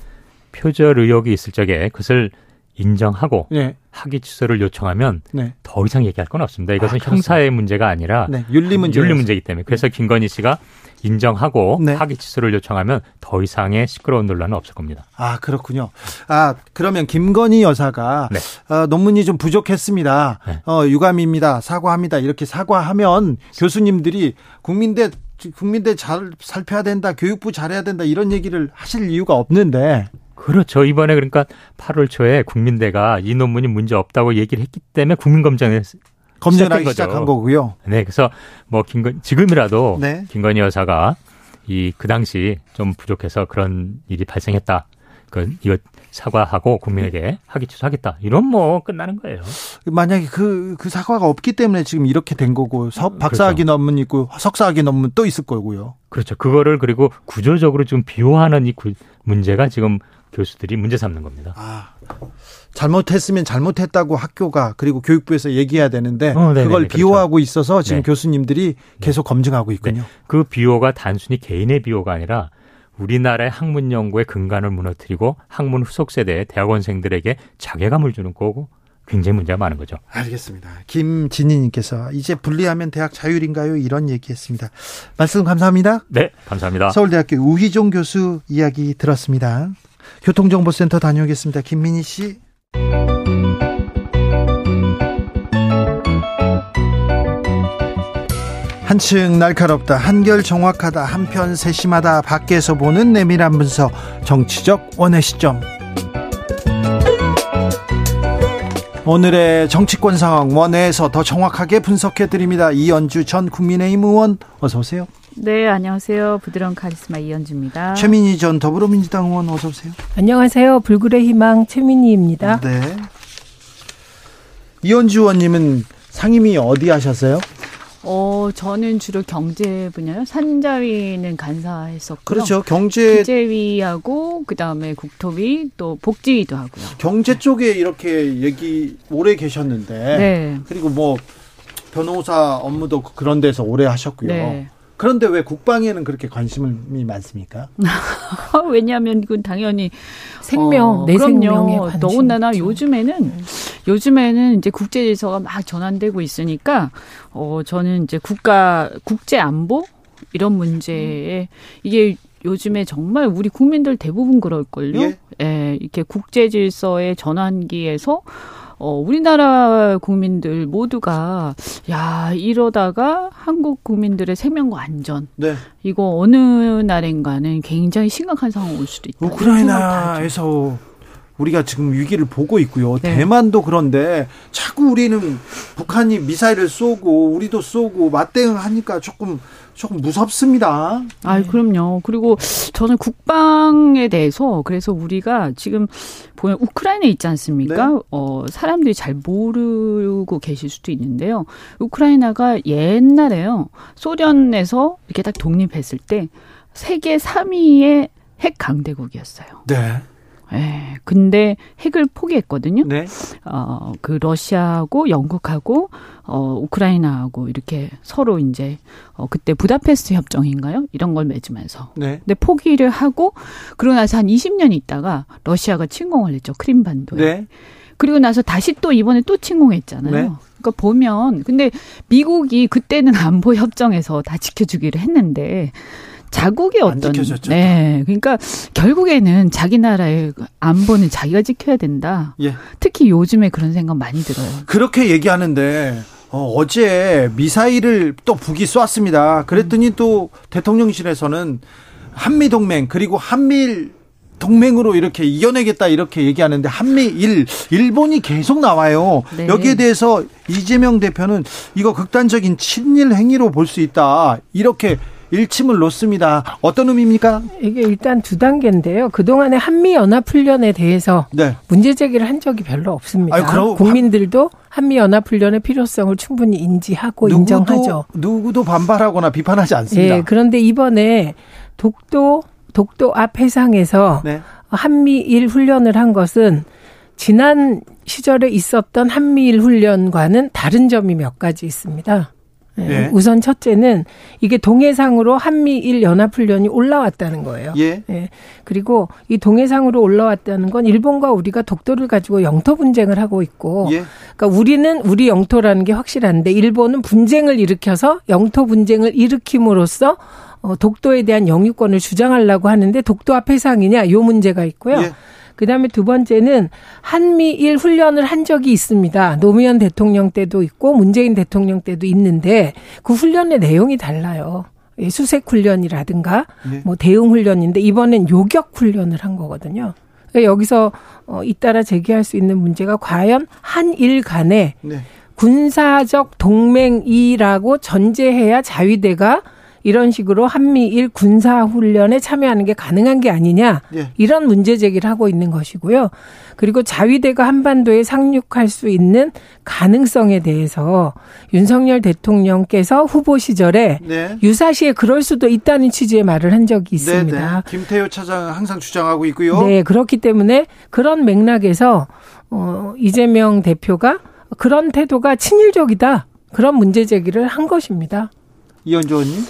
표절 의혹이 있을 적에 그것을 인정하고 네. 학위 취소를 요청하면 네. 더 이상 얘기할 건 없습니다. 이것은 아, 형사의 문제가 아니라 네. 윤리 문제 윤리 문제이기 때문에 그래서 네. 김건희 씨가 인정하고 네. 학위 취소를 요청하면 더 이상의 시끄러운 논란은 없을 겁니다. 아 그렇군요. 아 그러면 김건희 여사가 네. 어, 논문이 좀 부족했습니다. 네. 어, 유감입니다. 사과합니다. 이렇게 사과하면 교수님들이 국민대 국민대 잘 살펴야 된다. 교육부 잘해야 된다. 이런 얘기를 하실 이유가 없는데. 그렇죠. 이번에 그러니까 8월 초에 국민대가 이 논문이 문제 없다고 얘기를 했기 때문에 국민검증을 검증하기 시작한 거고요. 네, 그래서 뭐 김건 지금이라도 네. 김건희 여사가 이 그 당시 좀 부족해서 그런 일이 발생했다. 그 이거 사과하고 국민에게 하기 취소하겠다. 이런 뭐 끝나는 거예요. 만약에 그, 그 사과가 없기 때문에 지금 이렇게 된 거고, 서. 박사학위 그렇죠. 논문 있고, 석사학위 논문 또 있을 거고요. 그렇죠. 그거를 그리고 구조적으로 좀 비호하는 이 구, 문제가 지금 교수들이 문제 삼는 겁니다. 아, 잘못했으면 잘못했다고 학교가 그리고 교육부에서 얘기해야 되는데 어, 그걸 그렇죠. 비호하고 그렇죠. 있어서 지금 네. 교수님들이 계속 네. 검증하고 있군요. 네. 그 비호가 단순히 개인의 비호가 아니라 우리나라의 학문 연구의 근간을 무너뜨리고 학문 후속 세대의 대학원생들에게 자괴감을 주는 거고 굉장히 문제가 많은 거죠. 알겠습니다. 김진희님께서 이제 분리하면 대학 자율인가요? 이런 얘기했습니다. 말씀 감사합니다. 네, 감사합니다. 서울대학교 우희종 교수 이야기 들었습니다. 교통정보센터 다녀오겠습니다. 김민희 씨. 한층 날카롭다, 한결 정확하다, 한편 세심하다, 밖에서 보는 내밀한 분석, 정치적 원의 시점. 오늘의 정치권 상황 원회에서 더 정확하게 분석해 드립니다. 이연주 전 국민의힘 의원 어서 오세요. 네, 안녕하세요. 부드러운 카리스마 이연주입니다. 최민희 전 더불어민주당 의원 어서 오세요. 안녕하세요. 불굴의 희망 최민희입니다. 네. 이연주 의원님은 상임위 어디 하셨어요? 어, 저는 주로 경제 분야요. 산자위는 간사했었고요. 그렇죠. 경제 경제위하고 그다음에 국토위 또 복지위도 하고요. 경제 쪽에 이렇게 얘기 오래 계셨는데 네. 그리고 뭐 변호사 업무도 그런 데서 오래 하셨고요. 네. 그런데 왜 국방에는 그렇게 관심이 많습니까? 왜냐하면 이건 당연히 생명, 어, 내 생명에 관심. 더군다나 요즘에는 요즘에는 이제 국제 질서가 막 전환되고 있으니까 어 저는 이제 국가 국제 안보 이런 문제에 이게 요즘에 정말 우리 국민들 대부분 그럴걸요. 예? 예, 이렇게 국제 질서의 전환기에서 어, 우리나라 국민들 모두가 야 이러다가 한국 국민들의 생명과 안전 네. 이거 어느 날인가는 굉장히 심각한 상황 올 수도 있다. 우크라이나에서 우리가 지금 위기를 보고 있고요. 네. 대만도 그런데 자꾸 우리는 북한이 미사일을 쏘고 우리도 쏘고 맞대응하니까 조금 조금 무섭습니다. 아, 그럼요. 그리고 저는 국방에 대해서 그래서 우리가 지금 보면 우크라이나에 있지 않습니까? 네. 어, 사람들이 잘 모르고 계실 수도 있는데요. 우크라이나가 옛날에요. 소련에서 이렇게 딱 독립했을 때 세계 3위의 핵 강대국이었어요. 네. 예. 근데 핵을 포기했거든요. 네. 어, 그 러시아하고 영국하고 어, 우크라이나하고 이렇게 서로 이제 어, 그때 부다페스트 협정인가요? 이런 걸 맺으면서. 네. 근데 포기를 하고 그러고 나서 한 20년 있다가 러시아가 침공을 했죠. 크림반도에. 네. 그리고 나서 다시 또 이번에 또 침공했잖아요. 네. 그러니까 보면 근데 미국이 그때는 안보 협정에서 다 지켜주기를 했는데 자국의 어떤 네 그러니까 결국에는 자기 나라의 안보는 자기가 지켜야 된다. 예. 특히 요즘에 그런 생각 많이 들어요. 그렇게 얘기하는데 어, 제 미사일을 또 북이 쏘았습니다. 그랬더니 음. 또 대통령실에서는 한미 동맹 그리고 한미일 동맹으로 이렇게 이겨내겠다 이렇게 얘기하는데 한미일 일본이 계속 나와요. 네. 여기에 대해서 이재명 대표는 이거 극단적인 친일 행위로 볼 수 있다 이렇게 일침을 놓습니다. 어떤 의미입니까? 이게 일단 두 단계인데요. 그동안에 한미 연합 훈련에 대해서 네. 문제 제기를 한 적이 별로 없습니다. 아니, 그럼 국민들도 한미 연합 훈련의 필요성을 충분히 인지하고 누구도, 인정하죠. 누구도 반발하거나 비판하지 않습니다. 네, 그런데 이번에 독도 독도 앞 해상에서 네. 한미일 훈련을 한 것은 지난 시절에 있었던 한미일 훈련과는 다른 점이 몇 가지 있습니다. 네. 예. 우선 첫째는 이게 동해상으로 한미일 연합훈련이 올라왔다는 거예요. 예. 예. 그리고 이 동해상으로 올라왔다는 건 일본과 우리가 독도를 가지고 영토 분쟁을 하고 있고, 예. 그러니까 우리는 우리 영토라는 게 확실한데 일본은 분쟁을 일으켜서 영토 분쟁을 일으킴으로써 어, 독도에 대한 영유권을 주장하려고 하는데 독도 앞 해상이냐 요 문제가 있고요. 예. 그다음에 두 번째는 한미일 훈련을 한 적이 있습니다. 노무현 대통령 때도 있고 문재인 대통령 때도 있는데 그 훈련의 내용이 달라요. 수색 훈련이라든가 네. 뭐 대응 훈련인데 이번엔 요격 훈련을 한 거거든요. 그러니까 여기서 어 잇따라 제기할 수 있는 문제가 과연 한일 간에 네. 군사적 동맹이라고 전제해야 자위대가 이런 식으로 한미일 군사 훈련에 참여하는 게 가능한 게 아니냐 예. 이런 문제 제기를 하고 있는 것이고요. 그리고 자위대가 한반도에 상륙할 수 있는 가능성에 대해서 윤석열 대통령께서 후보 시절에 네. 유사시에 그럴 수도 있다는 취지의 말을 한 적이 있습니다. 네, 네. 김태효 차장 항상 주장하고 있고요. 네, 그렇기 때문에 그런 맥락에서 어 이재명 대표가 그런 태도가 친일적이다. 그런 문제 제기를 한 것입니다. 이현주 의원님?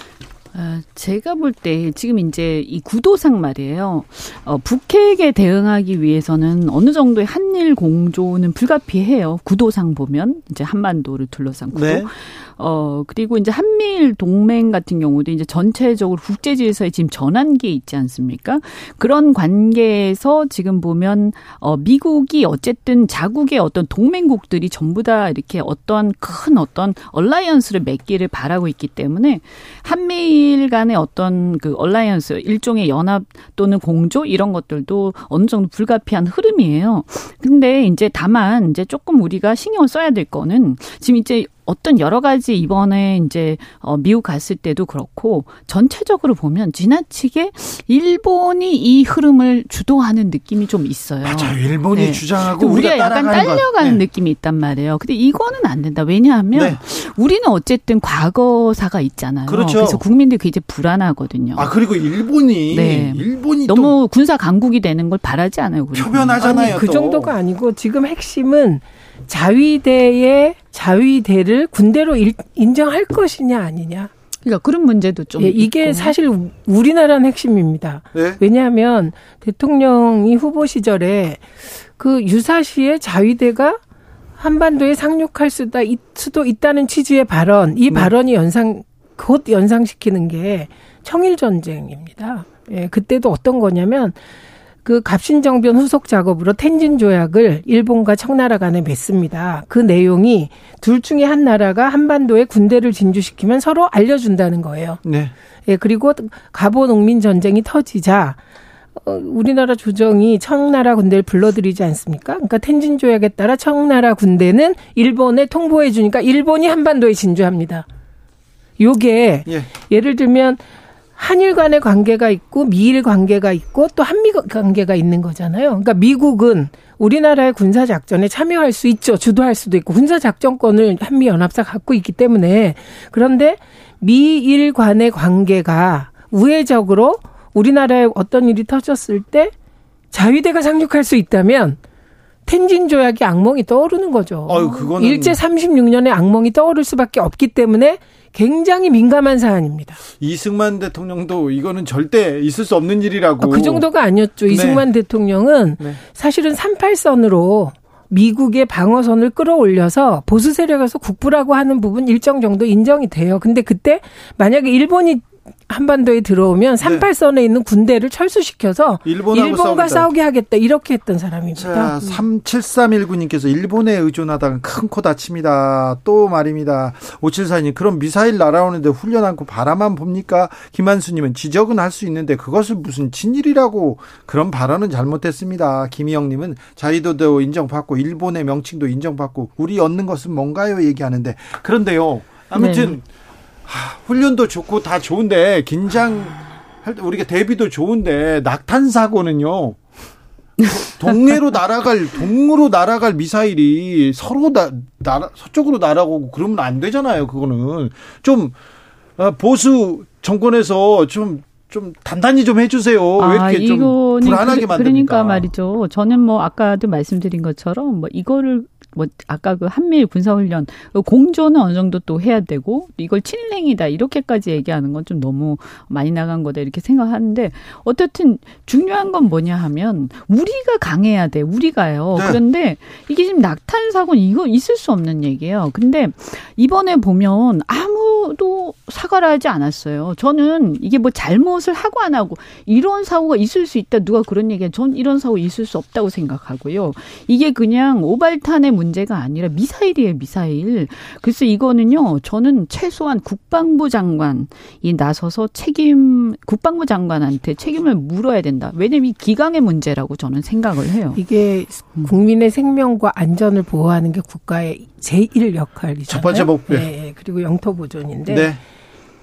아, 제가 볼 때 지금 이제 이 구도상 말이에요. 어, 북핵에 대응하기 위해서는 어느 정도의 한일 공조는 불가피해요. 구도상 보면 이제 한반도를 둘러싼 구도. 네. 어, 그리고 이제 한미일 동맹 같은 경우도 이제 전체적으로 국제 질서에 지금 전환기에 있지 않습니까? 그런 관계에서 지금 보면 어 미국이 어쨌든 자국의 어떤 동맹국들이 전부 다 이렇게 어떤 큰 어떤 alliance를 맺기를 바라고 있기 때문에 한미 일 간의 어떤 그 alliance 일종의 연합 또는 공조 이런 것들도 어느 정도 불가피한 흐름이에요. 근데 이제 다만 이제 조금 우리가 신경을 써야 될 거는 지금 이제 어떤 여러 가지 이번에 이제 어 미국 갔을 때도 그렇고 전체적으로 보면 지나치게 일본이 이 흐름을 주도하는 느낌이 좀 있어요. 맞아요. 일본이 네. 주장하고 우리가, 우리가 약간 딸려가는 네. 느낌이 있단 말이에요. 근데 이거는 안 된다. 왜냐하면 네. 우리는 어쨌든 과거사가 있잖아요. 그렇죠. 그래서 국민들이 굉장히 불안하거든요. 아 그리고 일본이 네. 일본이 너무 군사 강국이 되는 걸 바라지 않아요. 표변하잖아요. 아니, 그 정도가 아니고 지금 핵심은 자위대의 자위대를 군대로 일, 인정할 것이냐 아니냐. 그러니까 그런 문제도 좀 예, 이게 있고. 사실 우리나라는 핵심입니다. 네? 왜냐하면 대통령이 후보 시절에 그 유사시에 자위대가 한반도에 상륙할 수다, 수도 있다는 취지의 발언, 이 네. 발언이 연상 곧 연상시키는 게 청일 전쟁입니다. 예, 그때도 어떤 거냐면 그 갑신정변 후속 작업으로 텐진 조약을 일본과 청나라 간에 맺습니다. 그 내용이 둘 중에 한 나라가 한반도에 군대를 진주시키면 서로 알려준다는 거예요. 네. 예, 그리고 가보 농민 전쟁이 터지자 어, 우리나라 조정이 청나라 군대를 불러들이지 않습니까? 그러니까 텐진 조약에 따라 청나라 군대는 일본에 통보해 주니까 일본이 한반도에 진주합니다. 요게 예. 예를 들면 한일 간의 관계가 있고 미일 관계가 있고 또 한미 관계가 있는 거잖아요. 그러니까 미국은 우리나라의 군사 작전에 참여할 수 있죠. 주도할 수도 있고 군사 작전권을 한미 연합사 갖고 있기 때문에 그런데 미일 간의 관계가 우회적으로 우리나라에 어떤 일이 터졌을 때 자위대가 상륙할 수 있다면 텐진 조약이 악몽이 떠오르는 거죠. 아유, 그거는... 일제 36년에 악몽이 떠오를 수밖에 없기 때문에 굉장히 민감한 사안입니다. 이승만 대통령도 이거는 절대 있을 수 없는 일이라고. 그 정도가 아니었죠. 네. 이승만 대통령은 네. 사실은 38선으로 미국의 방어선을 끌어올려서 보수 세력에서 국부라고 하는 부분 일정 정도 인정이 돼요. 근데 그때 만약에 일본이 한반도에 들어오면 38선에 네. 있는 군대를 철수시켜서 일본과 싸우게 하겠다 이렇게 했던 사람입니다. 자, 37319님께서 일본에 의존하다가 큰 코 다칩니다. 또 말입니다. 574님 그럼 미사일 날아오는데 훈련 않고 바라만 봅니까? 김한수님은 지적은 할 수 있는데 그것을 무슨 진일이라고 그런 발언은 잘못했습니다. 김희영님은 자유도도 인정받고 일본의 명칭도 인정받고 우리 얻는 것은 뭔가요? 얘기하는데 그런데요. 아무튼 네. 하, 훈련도 좋고 다 좋은데 긴장 할 때 우리가 대비도 좋은데 낙탄 사고는요. 동해로 날아갈 동으로 날아갈 미사일이 서로 나, 나 서쪽으로 날아가고 그러면 안 되잖아요. 그거는 좀 어, 보수 정권에서 좀 좀 단단히 좀 해주세요. 왜 아, 이렇게 좀 불안하게 만듭니까? 그러니까 말이죠. 저는 뭐 아까도 말씀드린 것처럼 뭐 이거를 뭐 아까 그 한미일 군사훈련 공조는 어느 정도 또 해야 되고 이걸 친일행위다 이렇게까지 얘기하는 건 좀 너무 많이 나간 거다 이렇게 생각하는데 어쨌든 중요한 건 뭐냐 하면 우리가 강해야 돼 우리가요. 네. 그런데 이게 지금 낙탄 사고는 이거 있을 수 없는 얘기예요. 근데 이번에 보면 아무도 사과를 하지 않았어요. 저는 이게 뭐 잘못 을 하고 안 하고 이런 사고가 있을 수 있다 누가 그런 얘기해 전 이런 사고 있을 수 없다고 생각하고요. 이게 그냥 오발탄의 문제가 아니라 미사일이에요, 미사일. 그래서 이거는요, 저는 최소한 국방부 장관이 나서서 책임, 국방부 장관한테 책임을 물어야 된다. 왜냐면 이 기강의 문제라고 저는 생각을 해요. 이게 국민의 생명과 안전을 보호하는 게 국가의 제1 역할이잖아요. 첫 번째 목표. 네, 그리고 영토 보존인데. 네.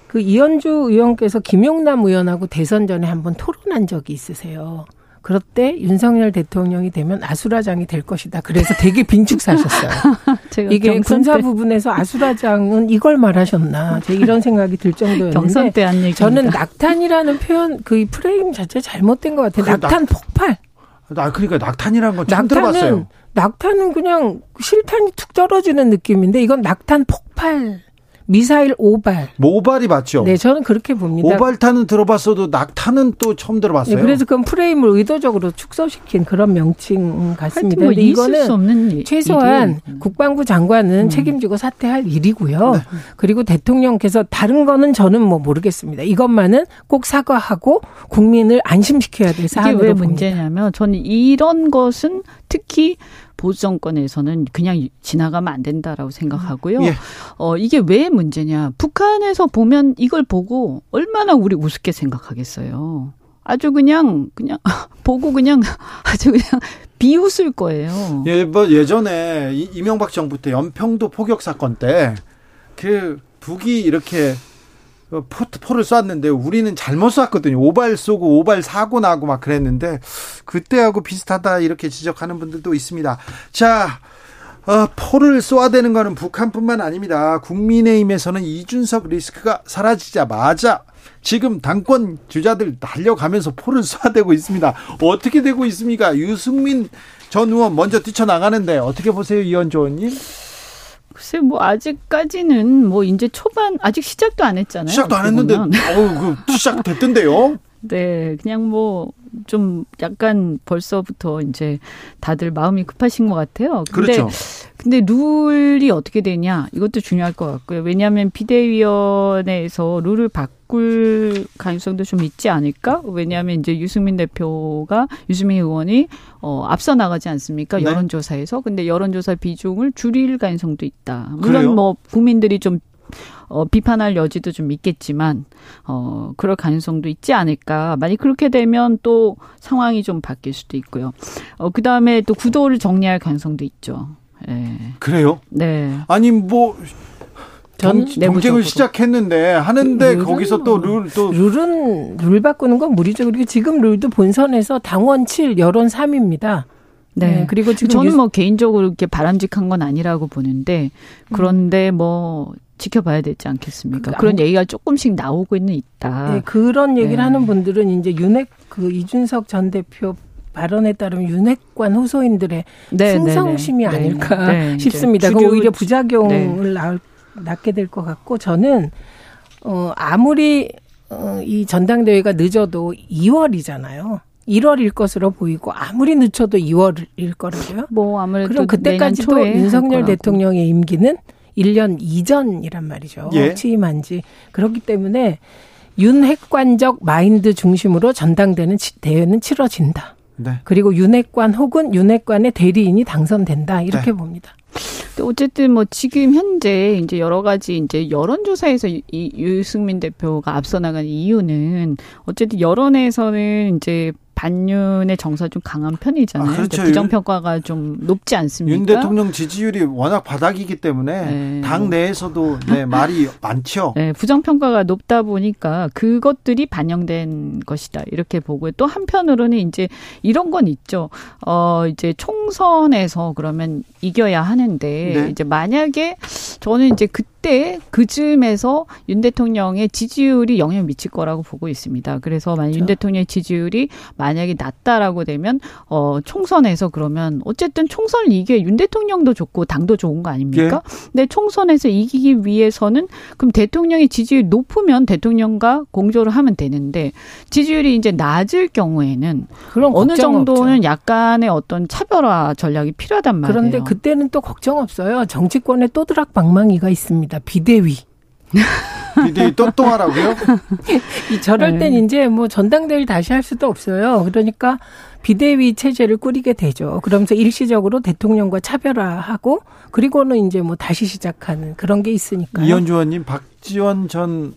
그 이현주 의원께서 김용남 의원하고 대선 전에 한번 토론한 적이 있으세요. 그럴 때 윤석열 대통령이 되면 아수라장이 될 것이다. 그래서 되게 빈축사셨어요. 이게 군사 때. 부분에서 아수라장은 이걸 말하셨나. 제 이런 생각이 들 정도였는데 저는 낙탄이라는 표현 그 프레임 자체 잘못된 것 같아요. 낙탄 낙, 폭발. 아 그러니까 낙탄이라는 건 처음 들어봤어요. 낙탄은 그냥 실탄이 툭 떨어지는 느낌인데 이건 낙탄 폭발. 미사일 오발. 모발이 맞죠? 네, 저는 그렇게 봅니다. 오발탄은 들어봤어도 낙탄은 또 처음 들어봤어요. 네, 그래서 그 프레임을 의도적으로 축소시킨 그런 명칭 같습니다. 뭐 이거는 최소한 일이. 국방부 장관은 음. 책임지고 사퇴할 일이고요. 네. 그리고 대통령께서 다른 거는 저는 뭐 모르겠습니다. 이것만은 꼭 사과하고 국민을 안심시켜야 될 사안으로 이게 왜 봅니다. 문제냐면 저는 이런 것은 특히 보수 정권에서는 그냥 지나가면 안 된다라고 생각하고요. 예. 어, 이게 왜 문제냐. 북한에서 보면 이걸 보고 얼마나 우리 우습게 생각하겠어요. 아주 그냥, 그냥, 보고 그냥 아주 그냥 비웃을 거예요. 예, 뭐 예전에 이명박 정부 때 연평도 포격 사건 때 그 북이 이렇게 어, 포, 포를 쐈는데 우리는 잘못 쐈거든요. 오발 쏘고 오발 사고 나고 막 그랬는데 그때하고 비슷하다 이렇게 지적하는 분들도 있습니다. 자, 어, 포를 쏘아대는 거는 북한뿐만 아닙니다. 국민의힘에서는 이준석 리스크가 사라지자마자 지금 당권 주자들 달려가면서 포를 쏘아대고 있습니다. 어떻게 되고 있습니까? 유승민 전 의원 먼저 뛰쳐나가는데 어떻게 보세요, 이현조 의원님? 글쎄 뭐 아직까지는 뭐 이제 초반 아직 시작도 안 했잖아요. 시작도 안 했는데 어그 시작됐던데요. 네, 그냥 뭐 좀 약간 벌써부터 이제 다들 마음이 급하신 것 같아요. 근데, 그렇죠. 근데 룰이 어떻게 되냐 이것도 중요할 것 같고요. 왜냐하면 비대위원회에서 룰을 바꿀 가능성도 좀 있지 않을까? 왜냐하면 이제 유승민 대표가 유승민 의원이 어, 앞서 나가지 않습니까? 네. 여론조사에서. 근데 여론조사 비중을 줄일 가능성도 있다. 물론 그래요? 뭐 국민들이 좀 어, 비판할 여지도 좀 있겠지만, 어, 그럴 가능성도 있지 않을까. 만약 그렇게 되면 또 상황이 좀 바뀔 수도 있고요. 어, 그 다음에 또 구도를 정리할 가능성도 있죠. 예. 그래요? 네. 아니, 뭐, 전 경쟁을 시작했는데 하는데 거기서 또 룰또 뭐 룰은 룰 바꾸는 건 무리죠. 그리고 지금 룰도 본선에서 당원 7, 여론 3입니다. 네. 네. 그리고 지금 저는 뭐 개인적으로 이렇게 바람직한 건 아니라고 보는데 그런데 뭐 지켜봐야 되지 않겠습니까? 그, 런 얘기가 조금씩 나오고 있는 있다. 네, 그런 얘기를 네. 하는 분들은 이제 윤핵 그 이준석 전 대표 발언에 따르면 윤핵관 호소인들의 네, 네 승성심이 네, 아닐까 네, 싶습니다. 그 오히려 부작용을 낳을, 낳게 될 것 같고 저는 어 아무리 어, 이 전당대회가 늦어도 2월이잖아요. 1월일 것으로 보이고 아무리 늦춰도 2월일 거라고요. 뭐 아무래도 그럼 그때까지도 윤석열 대통령의 임기는 1년 이전이란 말이죠. 예. 취임한 지. 그렇기 때문에 윤핵관적 마인드 중심으로 전당대는 대회는 치러진다. 네. 그리고 윤핵관 혹은 윤핵관의 대리인이 당선된다. 이렇게 네. 봅니다. 어쨌든 뭐 지금 현재 이제 여러 가지 이제 여론조사에서 이 유승민 대표가 앞서 나간 이유는 어쨌든 여론에서는 이제 반윤의 정서 좀 강한 편이잖아요. 아, 그렇죠. 부정평가가 좀 높지 않습니까? 윤 대통령 지지율이 워낙 바닥이기 때문에 네. 당 내에서도 네, 말이 많죠. 네, 부정평가가 높다 보니까 그것들이 반영된 것이다. 이렇게 보고 또 한편으로는 이제 이런 건 있죠. 어, 이제 총선에서 그러면 이겨야 하는데 네. 이제 만약에 저는 이제 그때 그쯤에서 윤 대통령의 지지율이 영향을 미칠 거라고 보고 있습니다. 그래서 만약 그렇죠. 윤 대통령의 지지율이 만약에 낮다라고 되면 어 총선에서 그러면 어쨌든 총선을 이게 윤 대통령도 좋고 당도 좋은 거 아닙니까? 예. 근데 총선에서 이기기 위해서는 그럼 대통령의 지지율이 높으면 대통령과 공조를 하면 되는데 지지율이 이제 낮을 경우에는 그럼 어느 정도는 없죠. 약간의 어떤 차별화 전략이 필요하단 말이에요. 그런데 그때는 또 걱정 없어요. 정치권에 또드락 방망이가 있습니다. 비대위. 비대위 또, 또 하라고요? 이 저럴 땐 네. 이제 뭐 전당대회를 다시 할 수도 없어요. 그러니까 비대위 체제를 꾸리게 되죠. 그러면서 일시적으로 대통령과 차별화하고 그리고는 이제 뭐 다시 시작하는 그런 게 있으니까요. 이현주 의원님, 박지원 전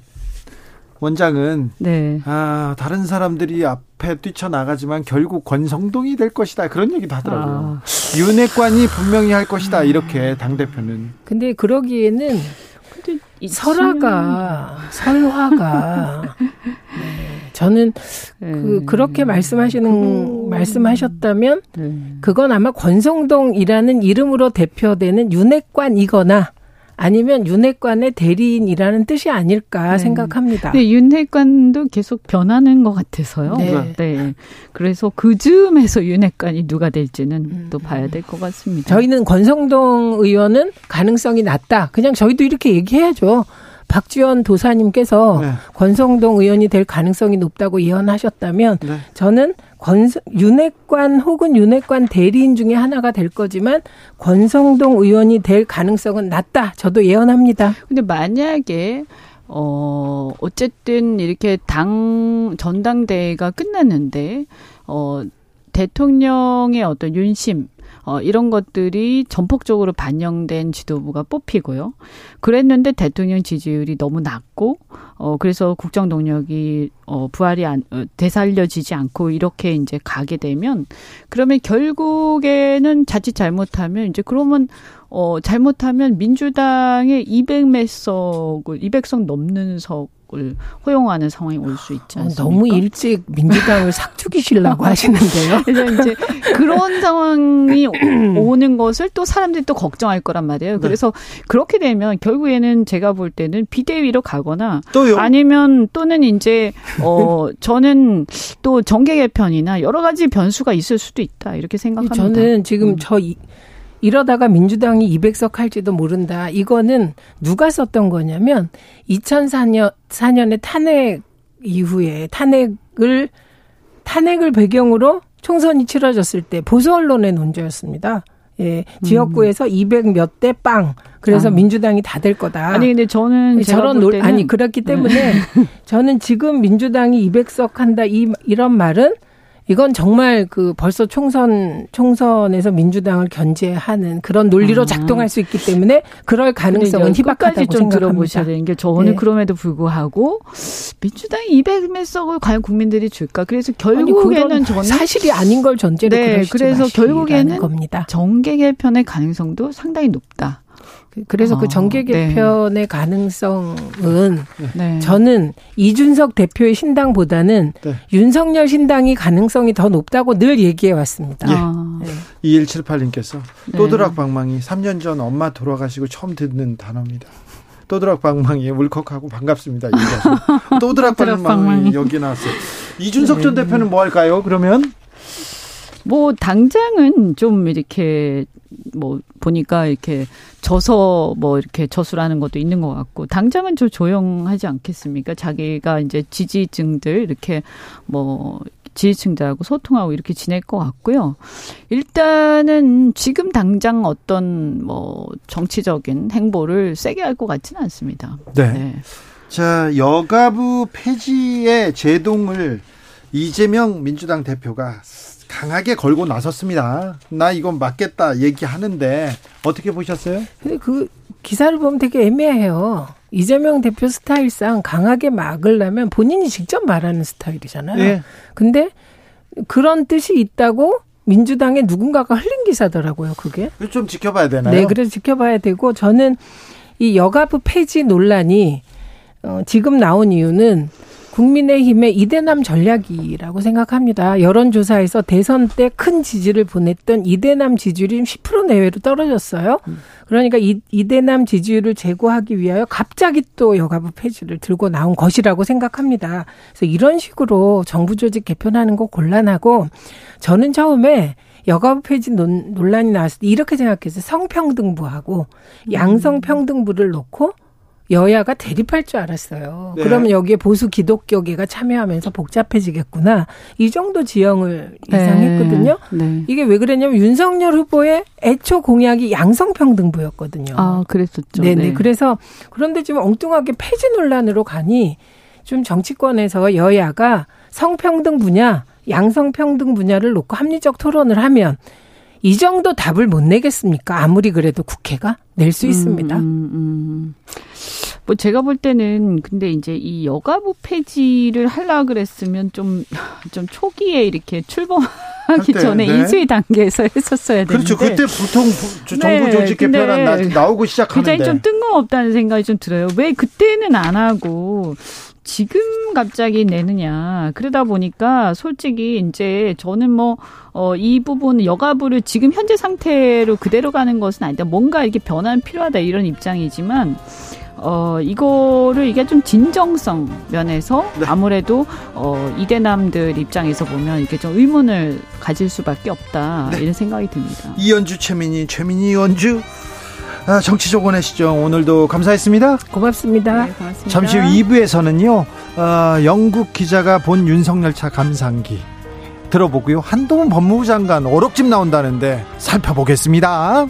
원장은 네. 아 다른 사람들이 앞에 뛰쳐나가지만 결국 권성동이 될 것이다 그런 얘기도 하더라고요. 아. 윤핵관이 분명히 할 것이다 이렇게 당 대표는. 근데 그러기에는 설화가 설화가 네. 저는 그 네. 그렇게 말씀하시는 그... 말씀하셨다면 네. 그건 아마 권성동이라는 이름으로 대표되는 윤핵관이거나 아니면 윤핵관의 대리인이라는 뜻이 아닐까 네. 생각합니다. 네, 윤핵관도 계속 변하는 것 같아서요. 네. 네. 그래서 그 즈음에서 윤핵관이 누가 될지는 음. 또 봐야 될 것 같습니다. 저희는 권성동 의원은 가능성이 낮다. 그냥 저희도 이렇게 얘기해야죠. 박지원 도사님께서 네. 권성동 의원이 될 가능성이 높다고 예언하셨다면 네. 저는 권성, 윤핵관 혹은 윤핵관 대리인 중에 하나가 될 거지만 권성동 의원이 될 가능성은 낮다. 저도 예언합니다. 근데 만약에 어 어쨌든 이렇게 당 전당대회가 끝났는데 어 대통령의 어떤 윤심 어, 이런 것들이 전폭적으로 반영된 지도부가 뽑히고요. 그랬는데 대통령 지지율이 너무 낮고, 어, 그래서 국정 동력이, 어, 부활이 안, 어, 되살려지지 않고 이렇게 이제 가게 되면, 그러면 결국에는 자칫 잘못하면, 이제 그러면, 어, 잘못하면 민주당의 200몇 석을, 200석 넘는 석, 을 허용하는 상황이 올 수 있지 어, 않습니까? 너무 일찍 민주당을 삭죽이시려고 하시는데요. 그래서 이제 그런 상황이 오는 것을 또 사람들이 또 걱정할 거란 말이에요. 네. 그래서 그렇게 되면 결국에는 제가 볼 때는 비대위로 가거나 또요? 아니면 또는 이제 어 저는 또 정계 개편이나 여러 가지 변수가 있을 수도 있다 이렇게 생각합니다. 저는 지금 음. 저 이 러다가 민주당이 200석 할지도 모른다. 이거는 누가 썼던 거냐면 2004년 4년에 탄핵 이후에 탄핵을 탄핵을 배경으로 총선이 치러졌을 때 보수 언론의 논조였습니다. 예, 지역구에서 음. 200몇 대 빵. 그래서 아. 민주당이 다 될 거다. 아니 근데 저는 예, 저런 논 아니 그렇기 때문에 네. 저는 지금 민주당이 200석 한다 이 이런 말은 이건 정말 그 벌써 총선 총선에서 민주당을 견제하는 그런 논리로 아. 작동할 수 있기 때문에 그럴 가능성은 희박하다고 좀 생각합니다. 들어보셔야 되는 게 저는 네. 그럼에도 불구하고 민주당이 200몇 석을 과연 국민들이 줄까? 그래서 결국에는 저는 사실이 아닌 걸 전제로 네, 그래서 결국에는 겁니다. 정계 개편의 가능성도 상당히 높다. 그래서 그 아, 그 정계 네. 개편의 네. 가능성은 네. 저는 이준석 대표의 신당보다는 네. 윤석열 신당이 가능성이 더 높다고 늘 얘기해 왔습니다. 예. 아. 네. 2178님께서 또드락 방망이 3년 전 엄마 돌아가시고 처음 듣는 단어입니다. 또드락 방망이 울컥하고 반갑습니다. 또드락 방망이 여기 나왔어요. 이준석 전 네. 대표는 뭐 할까요? 그러면 뭐 당장은 좀 이렇게 뭐 보니까 이렇게 져서 뭐 이렇게 저수라는 것도 있는 것 같고 당장은 좀 조용하지 않겠습니까? 자기가 이제 지지층들 이렇게 뭐 지지층들하고 소통하고 이렇게 지낼 것 같고요. 일단은 지금 당장 어떤 뭐 정치적인 행보를 세게 할 것 같지는 않습니다. 네. 네. 자 여가부 폐지의 제동을 이재명 민주당 대표가 강하게 걸고 나섰습니다. 나 이건 맞겠다 얘기하는데 어떻게 보셨어요? 근데 그 기사를 보면 되게 애매해요. 이재명 대표 스타일상 강하게 막으려면 본인이 직접 말하는 스타일이잖아요. 네. 근데 그런 뜻이 있다고 민주당의 누군가가 흘린 기사더라고요, 그게. 좀 지켜봐야 되나요? 네, 그래서 지켜봐야 되고 저는 이 여가부 폐지 논란이 어, 지금 나온 이유는 국민의힘의 이대남 전략이라고 생각합니다. 여론조사에서 대선 때 큰 지지를 보냈던 이대남 지지율이 10% 내외로 떨어졌어요. 그러니까 이, 이대남 지지율을 제고하기 위하여 갑자기 또 여가부 폐지를 들고 나온 것이라고 생각합니다. 그래서 이런 식으로 정부 조직 개편하는 거 곤란하고 저는 처음에 여가부 폐지 논, 논란이 나왔을 때 이렇게 생각했어요. 성평등부하고 양성평등부를 놓고 여야가 대립할 줄 알았어요. 네. 그러면 여기에 보수 기독교계가 참여하면서 복잡해지겠구나. 이 정도 지형을 예상했거든요. 네. 네. 이게 왜 그랬냐면 윤석열 후보의 애초 공약이 양성평등부였거든요. 아, 그랬었죠. 네네. 네. 그래서 그런데 지금 엉뚱하게 폐지 논란으로 가니 좀 정치권에서 여야가 성평등 분야, 양성평등 분야를 놓고 합리적 토론을 하면 이 정도 답을 못 내겠습니까? 아무리 그래도 국회가 낼수 있습니다. 음, 음, 음. 뭐 제가 볼 때는 근데 이제 이 여가부 폐지를 하려 그랬으면 좀좀 초기에 이렇게 출범 하기 전에 네. 인수위 단계에서 했었어야 되는데 그렇죠. 그때 보통 정부 네. 조직 개편안 나, 나오고 시작하는데 굉장히 좀 뜬금없다는 생각이 좀 들어요. 왜 그때는 안 하고 지금 갑자기 내느냐. 그러다 보니까 솔직히 이제 저는 뭐, 어, 이 부분 여가부를 지금 현재 상태로 그대로 가는 것은 아니다. 뭔가 이게 변화는 필요하다 이런 입장이지만, 어, 이거를 이게 좀 진정성 면에서 네. 아무래도 어, 이대남들 입장에서 보면 이게 좀 의문을 가질 수밖에 없다. 네. 이런 생각이 듭니다. 이연주 최민희, 최민희 이연주 아, 정치조건의 시정 오늘도 감사했습니다. 고맙습니다. 네, 고맙습니다. 잠시 후 2부에서는요. 어, 영국 기자가 본 윤석열 차 감상기 들어보고요. 한동훈 법무부 장관 오록집 나온다는데 살펴보겠습니다.